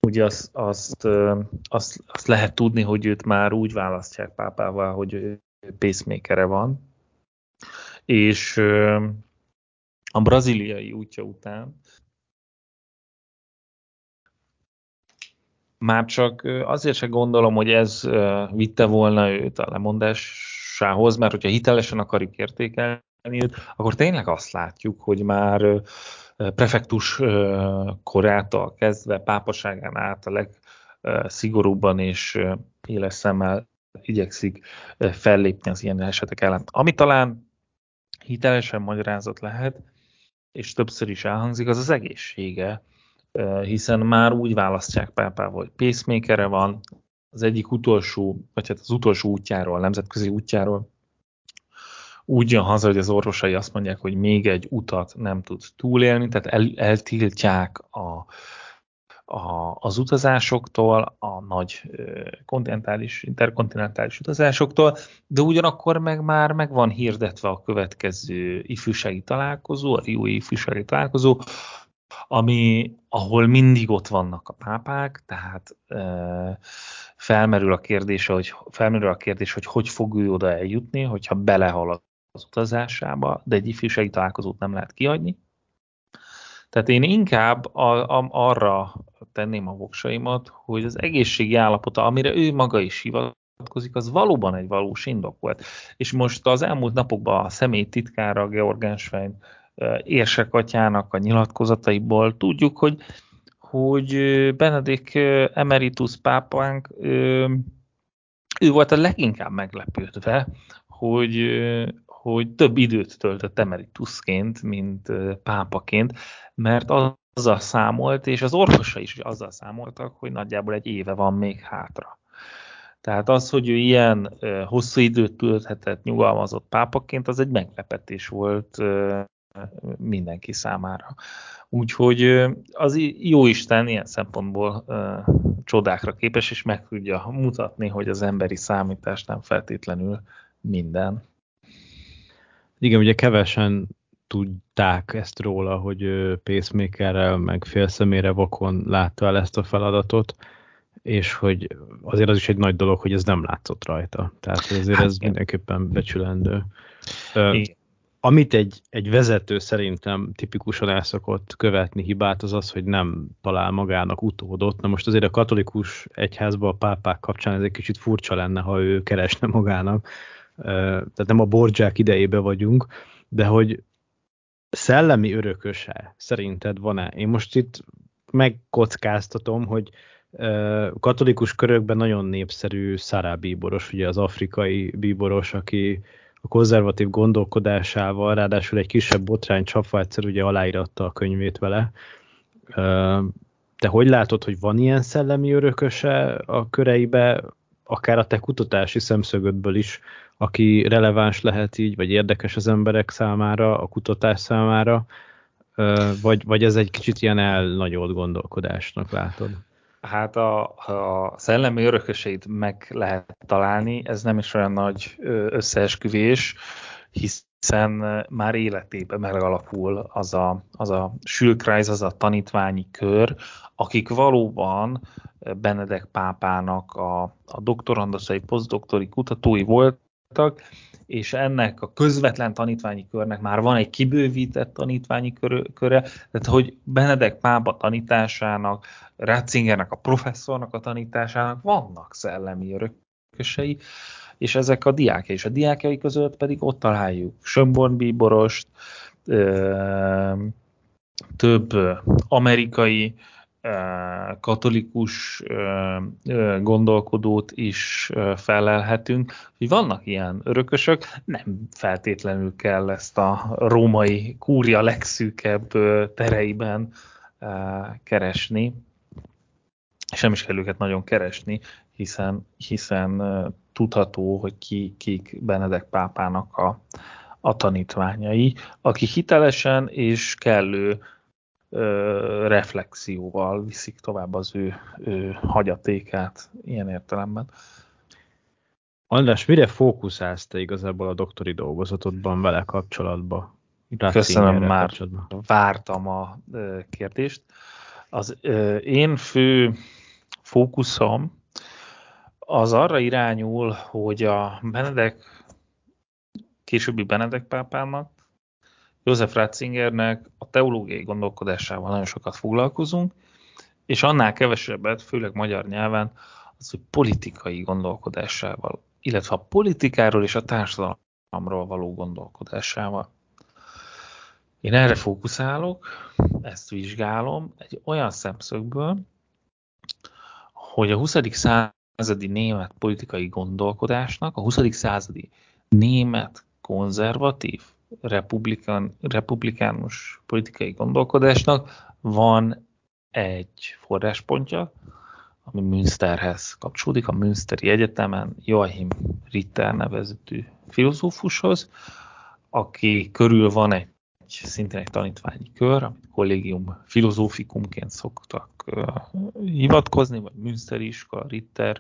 Ugye azt, azt, azt, azt lehet tudni, hogy őt már úgy választják pápával, hogy pacemakere van. És a braziliai útja után már csak azért se gondolom, hogy ez vitte volna őt a lemondásához, mert hogyha hitelesen akarjuk értékelni őt, akkor tényleg azt látjuk, hogy már prefektus korától kezdve pápaságán át a legszigorúbban és éles szemmel igyekszik fellépni az ilyen esetek ellen. Ami talán hitelesen magyarázat lehet, és többször is elhangzik, az az egészsége hiszen már úgy választják pápával, hogy pacemakere van, az egyik utolsó, vagy hát az utolsó útjáról, nemzetközi útjáról úgy jön haza, hogy az orvosai azt mondják, hogy még egy utat nem tud túlélni, tehát el, eltiltják a, a, az utazásoktól, a nagy kontinentális, interkontinentális utazásoktól, de ugyanakkor meg már meg van hirdetve a következő ifjúsági találkozó, a Riói ifjúsági találkozó, ami, ahol mindig ott vannak a pápák, tehát e, felmerül a kérdés, hogy felmerül a kérdés, hogy hogy fog ő oda eljutni, hogyha belehal az utazásába, de egy ifjúsági találkozót nem lehet kiadni. Tehát én inkább a, a, arra tenném a voksaimat, hogy az egészségi állapota, amire ő maga is hivatkozik, az valóban egy valós indok volt. És most az elmúlt napokban a személy titkára, Georg Enswein érsek atyának a nyilatkozataiból tudjuk, hogy, hogy Benedik emeritus pápánk ő volt a leginkább meglepődve, hogy, hogy több időt töltött emeritusként, mint pápaként, mert azzal számolt, és az orvosa is azzal számoltak, hogy nagyjából egy éve van még hátra. Tehát az, hogy ő ilyen hosszú időt tölthetett nyugalmazott pápaként, az egy meglepetés volt mindenki számára. Úgyhogy az jó Isten ilyen szempontból csodákra képes, és meg tudja mutatni, hogy az emberi számítás nem feltétlenül minden. Igen, ugye kevesen tudták ezt róla, hogy pacemakerrel, meg félszemére vakon látta el ezt a feladatot, és hogy azért az is egy nagy dolog, hogy ez nem látszott rajta. Tehát azért hát, ez igen. mindenképpen becsülendő. Amit egy, egy vezető szerintem tipikusan el szokott követni hibát, az az, hogy nem talál magának utódot. Na most azért a katolikus egyházban a pápák kapcsán ez egy kicsit furcsa lenne, ha ő keresne magának. Tehát nem a bordzsák idejébe vagyunk, de hogy szellemi örököse szerinted van-e? Én most itt megkockáztatom, hogy katolikus körökben nagyon népszerű Szará bíboros, ugye az afrikai bíboros, aki a konzervatív gondolkodásával, ráadásul egy kisebb botrány csapva egyszer ugye aláíratta a könyvét vele. Te hogy látod, hogy van ilyen szellemi örököse a köreibe, akár a te kutatási szemszögödből is, aki releváns lehet így, vagy érdekes az emberek számára, a kutatás számára, vagy, vagy ez egy kicsit ilyen elnagyolt gondolkodásnak látod? Hát a, a szellemi örököseit meg lehet találni, ez nem is olyan nagy összeesküvés, hiszen már életében megalapul az a, az a sülkrájz, az a tanítványi kör, akik valóban Benedek pápának a, a doktorandosai, posztdoktori kutatói voltak, és ennek a közvetlen tanítványi körnek már van egy kibővített tanítványi köre, tehát hogy Benedek pápa tanításának, Ratzingernek, a professzornak a tanításának vannak szellemi örökösei, és ezek a diákjai, és a diákjai között pedig ott találjuk Sömborn bíborost, több amerikai katolikus gondolkodót is felelhetünk, hogy vannak ilyen örökösök, nem feltétlenül kell ezt a római kúria legszűkebb tereiben keresni, és nem is kell őket nagyon keresni, hiszen, hiszen tudható, hogy ki, kik Benedek pápának a, a tanítványai, akik hitelesen és kellő ö, reflexióval viszik tovább az ő, ő hagyatékát ilyen értelemben. András, mire fókuszálsz te igazából a doktori dolgozatodban vele kapcsolatban? Köszönöm, már vártam a ö, kérdést. Az ö, én fő fókuszom az arra irányul, hogy a Benedek, későbbi Benedek pápának József Ratzingernek a teológiai gondolkodásával nagyon sokat foglalkozunk, és annál kevesebbet, főleg magyar nyelven, az, hogy politikai gondolkodásával, illetve a politikáról és a társadalomról való gondolkodásával. Én erre fókuszálok, ezt vizsgálom egy olyan szemszögből, hogy a 20. századi német politikai gondolkodásnak, a 20. századi német konzervatív republikán, republikánus politikai gondolkodásnak van egy forráspontja, ami Münsterhez kapcsolódik, a Münsteri Egyetemen Joachim Ritter nevezetű filozófushoz, aki körül van egy szintén egy tanítványi kör, amit kollégium filozófikumként szoktak hivatkozni, vagy Münsteri iskola, Ritter,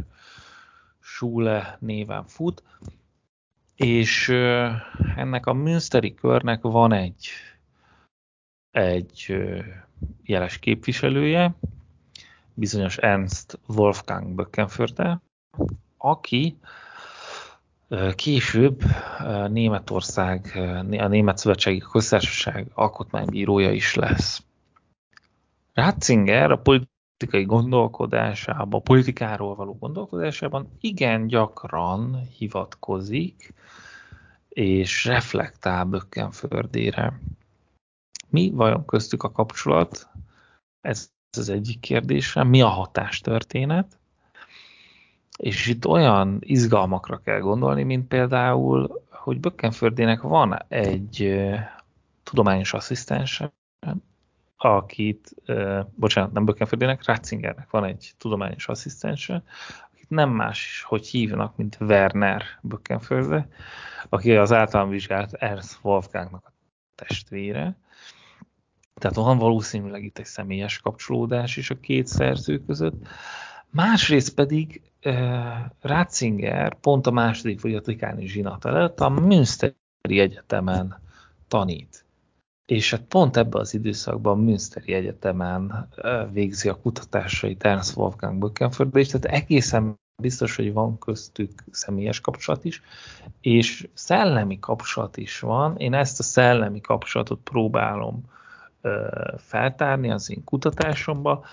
Schule néven fut, és ennek a Münsteri körnek van egy, egy jeles képviselője, bizonyos Ernst Wolfgang Böckenförde, aki Később Németország, a Német Szövetségi Köztársaság alkotmánybírója is lesz. Ratzinger a politikai gondolkodásában, a politikáról való gondolkodásában igen gyakran hivatkozik és reflektál Böckenfördére. Mi vajon köztük a kapcsolat? Ez az egyik kérdésre. Mi a hatástörténet? És itt olyan izgalmakra kell gondolni, mint például, hogy Böckenfördének van egy tudományos asszisztense, akit, bocsánat, nem Böckenfördének, Ratzingernek van egy tudományos asszisztense, akit nem más, hogy hívnak, mint Werner Böckenförde, aki az általán vizsgált Ernst Wolfgangnak a testvére. Tehát van valószínűleg itt egy személyes kapcsolódás is a két szerző között. Másrészt pedig Ratzinger pont a második folyatikáni zsinat előtt a Münsteri Egyetemen tanít. És hát pont ebben az időszakban Münsteri Egyetemen végzi a kutatásait Ernst Wolfgang Böckenförde, és tehát egészen biztos, hogy van köztük személyes kapcsolat is, és szellemi kapcsolat is van. Én ezt a szellemi kapcsolatot próbálom feltárni az én kutatásomban,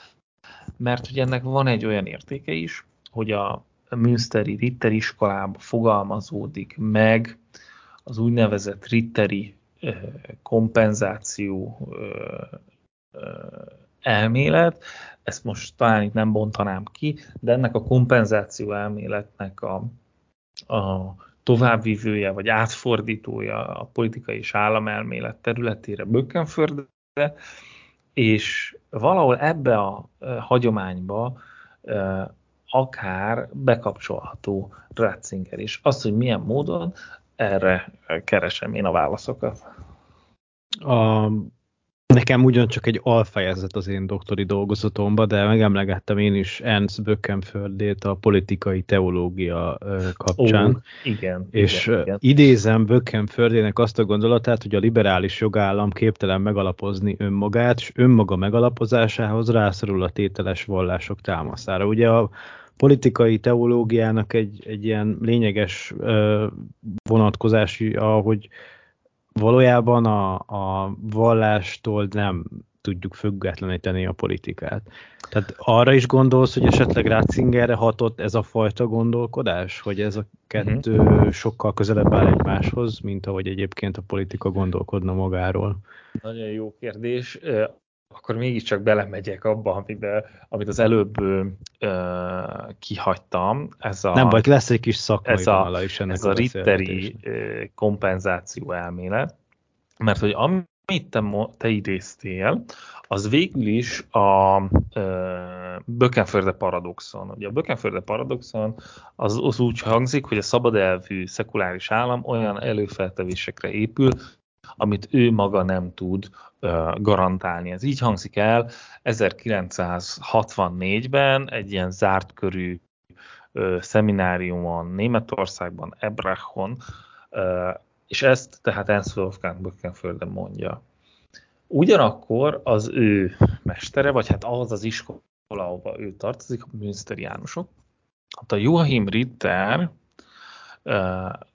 mert hogy ennek van egy olyan értéke is, hogy a Münsteri Ritter iskolában fogalmazódik meg az úgynevezett Ritteri kompenzáció elmélet. Ezt most talán itt nem bontanám ki, de ennek a kompenzáció elméletnek a, a továbbvívője vagy átfordítója a politikai és államelmélet területére Böckenförde, és valahol ebbe a hagyományba akár bekapcsolható Ratzinger is. Az, hogy milyen módon, erre keresem én a válaszokat. A, nekem ugyancsak egy alfejezet az én doktori dolgozatomban, de megemlegettem én is Ernst Böckenföldét a politikai teológia kapcsán. Ó, igen. És igen, igen. idézem Böckenföldének azt a gondolatát, hogy a liberális jogállam képtelen megalapozni önmagát, és önmaga megalapozásához rászorul a tételes vallások támaszára. Ugye a politikai teológiának egy, egy ilyen lényeges vonatkozási, ahogy valójában a, a vallástól nem tudjuk függetleníteni a politikát. Tehát arra is gondolsz, hogy esetleg Ratzingerre hatott ez a fajta gondolkodás, hogy ez a kettő uh-huh. sokkal közelebb áll egymáshoz, mint ahogy egyébként a politika gondolkodna magáról? Nagyon jó kérdés akkor mégiscsak belemegyek abba, amit, amit az előbb ö, kihagytam. Ez a, Nem vagy, lesz egy kis szakmai ez a, is ennek ez a, a ritteri kompenzáció elmélet, mert hogy amit te, te idéztél, az végül is a ö, Bökenförde paradoxon. Ugye a Bökenförde paradoxon az, az úgy hangzik, hogy a szabad elvű szekuláris állam olyan előfeltevésekre épül, amit ő maga nem tud garantálni. Ez így hangzik el 1964-ben egy ilyen zárt körű szemináriumon Németországban, Ebrachon, és ezt tehát Ernst Wolfgang Böckenförde mondja. Ugyanakkor az ő mestere, vagy hát az az iskola, ahova ő tartozik, a Münsteriánusok, hát a Joachim Ritter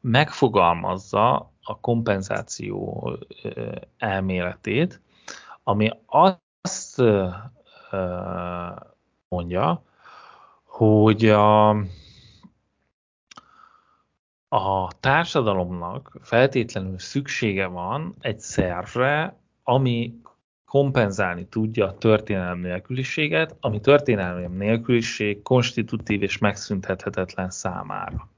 megfogalmazza a kompenzáció elméletét, ami azt mondja, hogy a, a társadalomnak feltétlenül szüksége van egy szervre, ami kompenzálni tudja a történelmi nélküliséget, ami történelmi nélküliség konstitutív és megszüntethetetlen számára.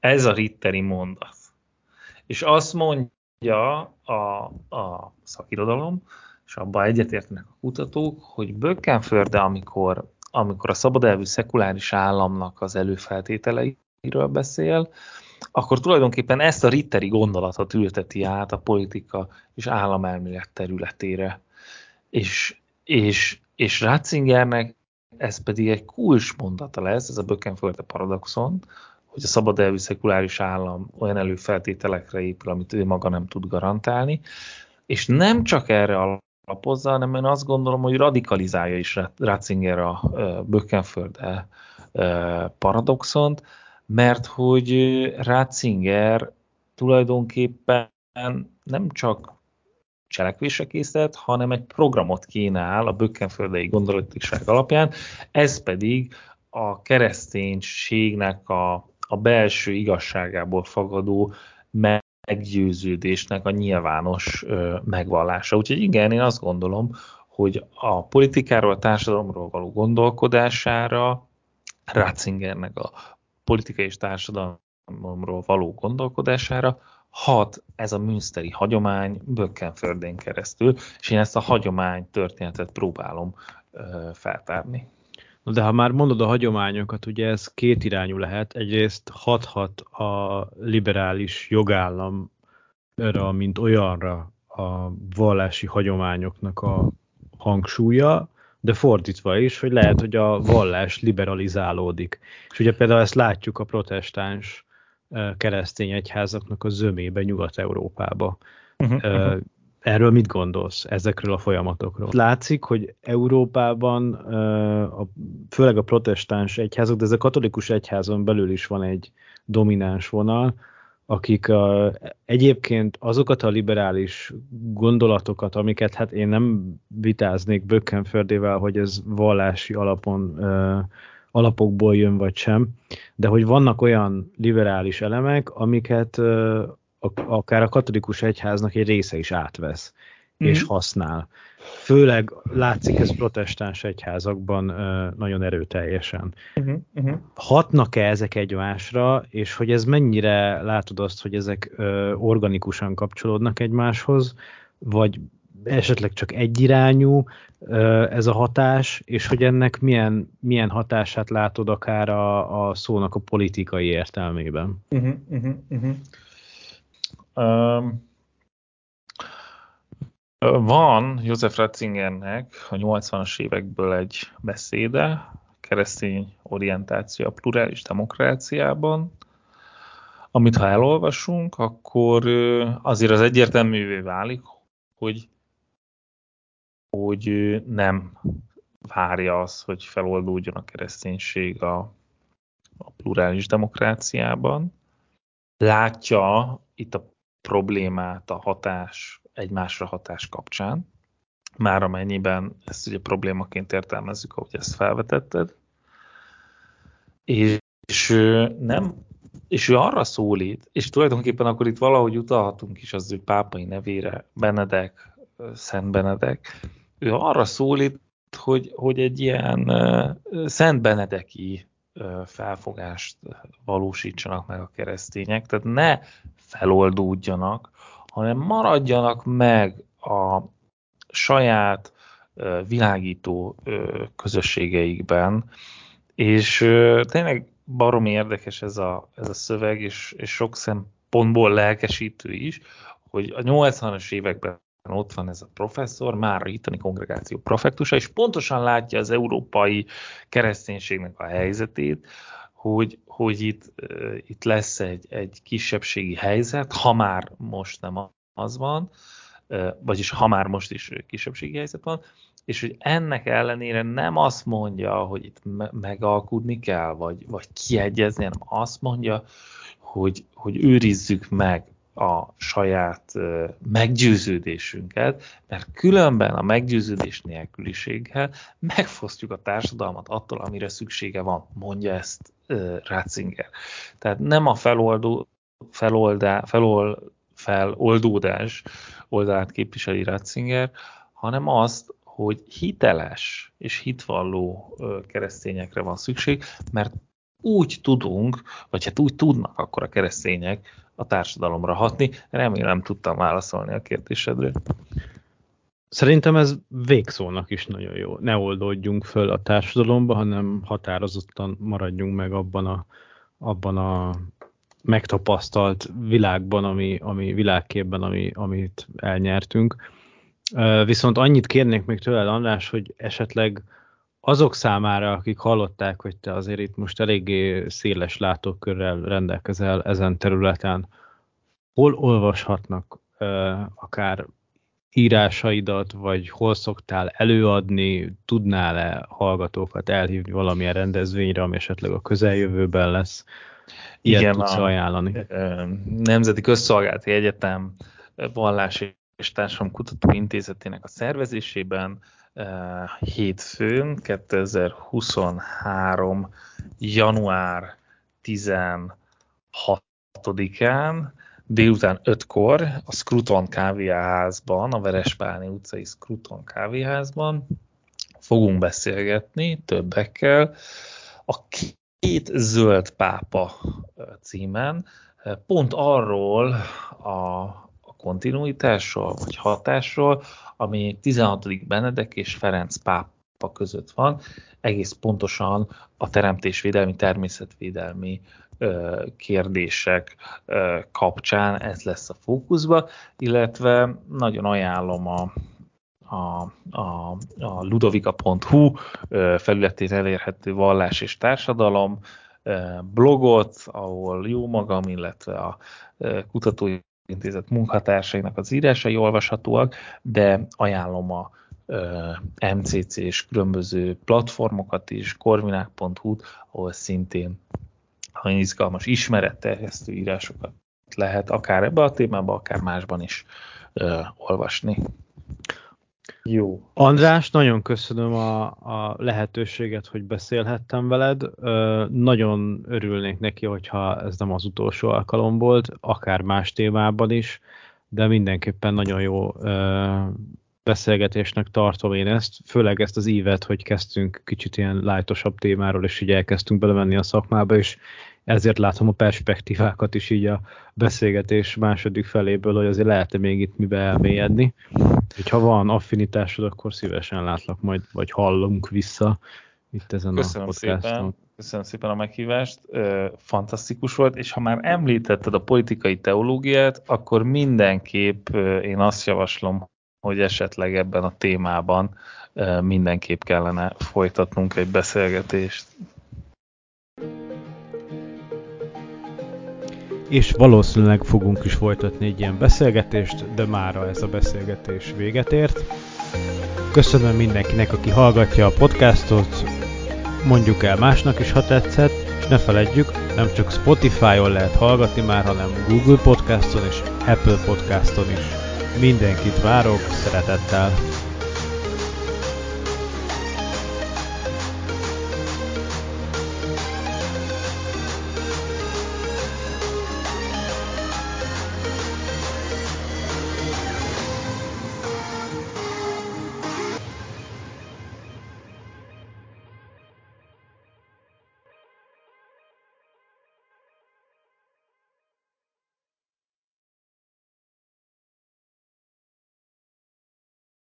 Ez a Ritteri mondat. És azt mondja a, a szakirodalom, és abban egyetértenek a kutatók, hogy Bökkenförde, amikor, amikor a szabadelvű szekuláris államnak az előfeltételeiről beszél, akkor tulajdonképpen ezt a ritteri gondolatot ülteti át a politika és államelmélet területére. És, és, és Ratzingernek ez pedig egy kulcs mondata lesz, ez a Bökkenförde paradoxon, hogy a szabad elvű szekuláris állam olyan előfeltételekre épül, amit ő maga nem tud garantálni, és nem csak erre alapozza, hanem én azt gondolom, hogy radikalizálja is Ratzinger a Bökkenförde paradoxont, mert hogy Ratzinger tulajdonképpen nem csak cselekvésre készített, hanem egy programot kínál a bökkenföldei gondolatiság alapján, ez pedig a kereszténységnek a, a belső igazságából fagadó meggyőződésnek a nyilvános megvallása. Úgyhogy igen, én azt gondolom, hogy a politikáról, a társadalomról való gondolkodására Ratzingernek a politikai és társadalomról való gondolkodására hat ez a münsteri hagyomány Bökkenfördén keresztül, és én ezt a hagyomány történetet próbálom ö, feltárni. De ha már mondod a hagyományokat, ugye ez két irányú lehet. Egyrészt hathat a liberális jogállamra, mint olyanra a vallási hagyományoknak a hangsúlya, de fordítva is, hogy lehet, hogy a vallás liberalizálódik. És ugye például ezt látjuk a protestáns keresztény egyházaknak a zömébe Nyugat-Európába. Uh-huh, uh-huh. Erről mit gondolsz, ezekről a folyamatokról? Látszik, hogy Európában, főleg a protestáns egyházak, de ez a katolikus egyházon belül is van egy domináns vonal, akik a, egyébként azokat a liberális gondolatokat, amiket hát én nem vitáznék Bökkenfördével, hogy ez vallási alapon alapokból jön vagy sem, de hogy vannak olyan liberális elemek, amiket akár a katolikus egyháznak egy része is átvesz mm. és használ. Főleg látszik ez protestáns egyházakban nagyon erőteljesen. Uh-huh, uh-huh. Hatnak-e ezek egymásra, és hogy ez mennyire látod azt, hogy ezek organikusan kapcsolódnak egymáshoz, vagy esetleg csak egyirányú ez a hatás, és hogy ennek milyen, milyen hatását látod akár a, a szónak a politikai értelmében? Uh-huh, uh-huh, uh-huh. Van József Ratzingernek a 80-as évekből egy beszéde, keresztény orientáció a plurális demokráciában, amit ha elolvasunk, akkor azért az egyértelművé válik, hogy hogy nem várja az, hogy feloldódjon a kereszténység a, a plurális demokráciában. Látja itt a problémát, a hatás, egymásra hatás kapcsán, már amennyiben ezt ugye problémaként értelmezzük, ahogy ezt felvetetted. És, és nem, és ő arra szólít, és tulajdonképpen akkor itt valahogy utalhatunk is az ő pápai nevére, Benedek, Szent Benedek, ő arra szólít, hogy, hogy egy ilyen Szent Benedeki felfogást valósítsanak meg a keresztények, tehát ne feloldódjanak, hanem maradjanak meg a saját világító közösségeikben, és tényleg barom érdekes ez a, ez a szöveg, és, és sok szempontból lelkesítő is, hogy a 80-as években ott van ez a professzor, már a hitani kongregáció profektusa, és pontosan látja az európai kereszténységnek a helyzetét, hogy, hogy itt, itt lesz egy, egy kisebbségi helyzet, ha már most nem az van, vagyis ha már most is kisebbségi helyzet van, és hogy ennek ellenére nem azt mondja, hogy itt me- megalkudni kell, vagy, vagy kiegyezni, hanem azt mondja, hogy, hogy őrizzük meg a saját meggyőződésünket, mert különben a meggyőződés nélküliséggel megfosztjuk a társadalmat attól, amire szüksége van, mondja ezt Ratzinger. Tehát nem a feloldó, feloldá, felol, feloldódás oldalát képviseli Ratzinger, hanem azt, hogy hiteles és hitvalló keresztényekre van szükség, mert úgy tudunk, vagy hát úgy tudnak akkor a keresztények a társadalomra hatni. Remélem tudtam válaszolni a kérdésedre. Szerintem ez végszónak is nagyon jó. Ne oldódjunk föl a társadalomba, hanem határozottan maradjunk meg abban a, abban a megtapasztalt világban, ami, ami világképben, ami, amit elnyertünk. Viszont annyit kérnék még tőled, András, hogy esetleg azok számára, akik hallották, hogy te azért itt most eléggé széles látókörrel rendelkezel ezen területen, hol olvashatnak akár írásaidat, vagy hol szoktál előadni, tudnál-e hallgatókat elhívni valamilyen rendezvényre, ami esetleg a közeljövőben lesz? Ilyet Igen, tudsz a ajánlani? Nemzeti Közszolgálati Egyetem Vallási és Társadalom Kutatóintézetének a szervezésében hétfőn 2023. január 16-án délután 5-kor a Scruton kávéházban, a Verespálni utcai Scruton kávéházban fogunk beszélgetni többekkel a két zöld pápa címen, pont arról a, kontinuitásról, vagy hatásról, ami 16. Benedek és Ferenc pápa között van, egész pontosan a teremtésvédelmi, természetvédelmi kérdések kapcsán ez lesz a fókuszba, illetve nagyon ajánlom a, a, a, a ludovika.hu felületén elérhető vallás és társadalom blogot, ahol jó magam, illetve a kutatói intézet munkatársainak az írásai olvashatóak, de ajánlom a MCC és különböző platformokat is, korvinák.hu, ahol szintén nagyon izgalmas ismeretterjesztő írásokat lehet akár ebbe a témába, akár másban is olvasni. Jó. András, nagyon köszönöm a, a lehetőséget, hogy beszélhettem veled. Ö, nagyon örülnék neki, hogyha ez nem az utolsó alkalom volt, akár más témában is, de mindenképpen nagyon jó ö, beszélgetésnek tartom én ezt, főleg ezt az ívet, hogy kezdtünk kicsit ilyen lájtosabb témáról, és így elkezdtünk belemenni a szakmába, és ezért látom a perspektívákat is így a beszélgetés második feléből, hogy azért lehet-e még itt mibe elmélyedni. ha van affinitásod, akkor szívesen látlak majd, vagy hallunk vissza itt ezen Köszönöm a podcaston. Szépen. Köszönöm szépen a meghívást, fantasztikus volt, és ha már említetted a politikai teológiát, akkor mindenképp én azt javaslom, hogy esetleg ebben a témában mindenképp kellene folytatnunk egy beszélgetést. És valószínűleg fogunk is folytatni egy ilyen beszélgetést, de mára ez a beszélgetés véget ért. Köszönöm mindenkinek, aki hallgatja a podcastot, mondjuk el másnak is, ha tetszett, és ne feledjük, nem csak Spotify-on lehet hallgatni már, hanem Google Podcaston és Apple Podcaston is. Mindenkit várok, szeretettel!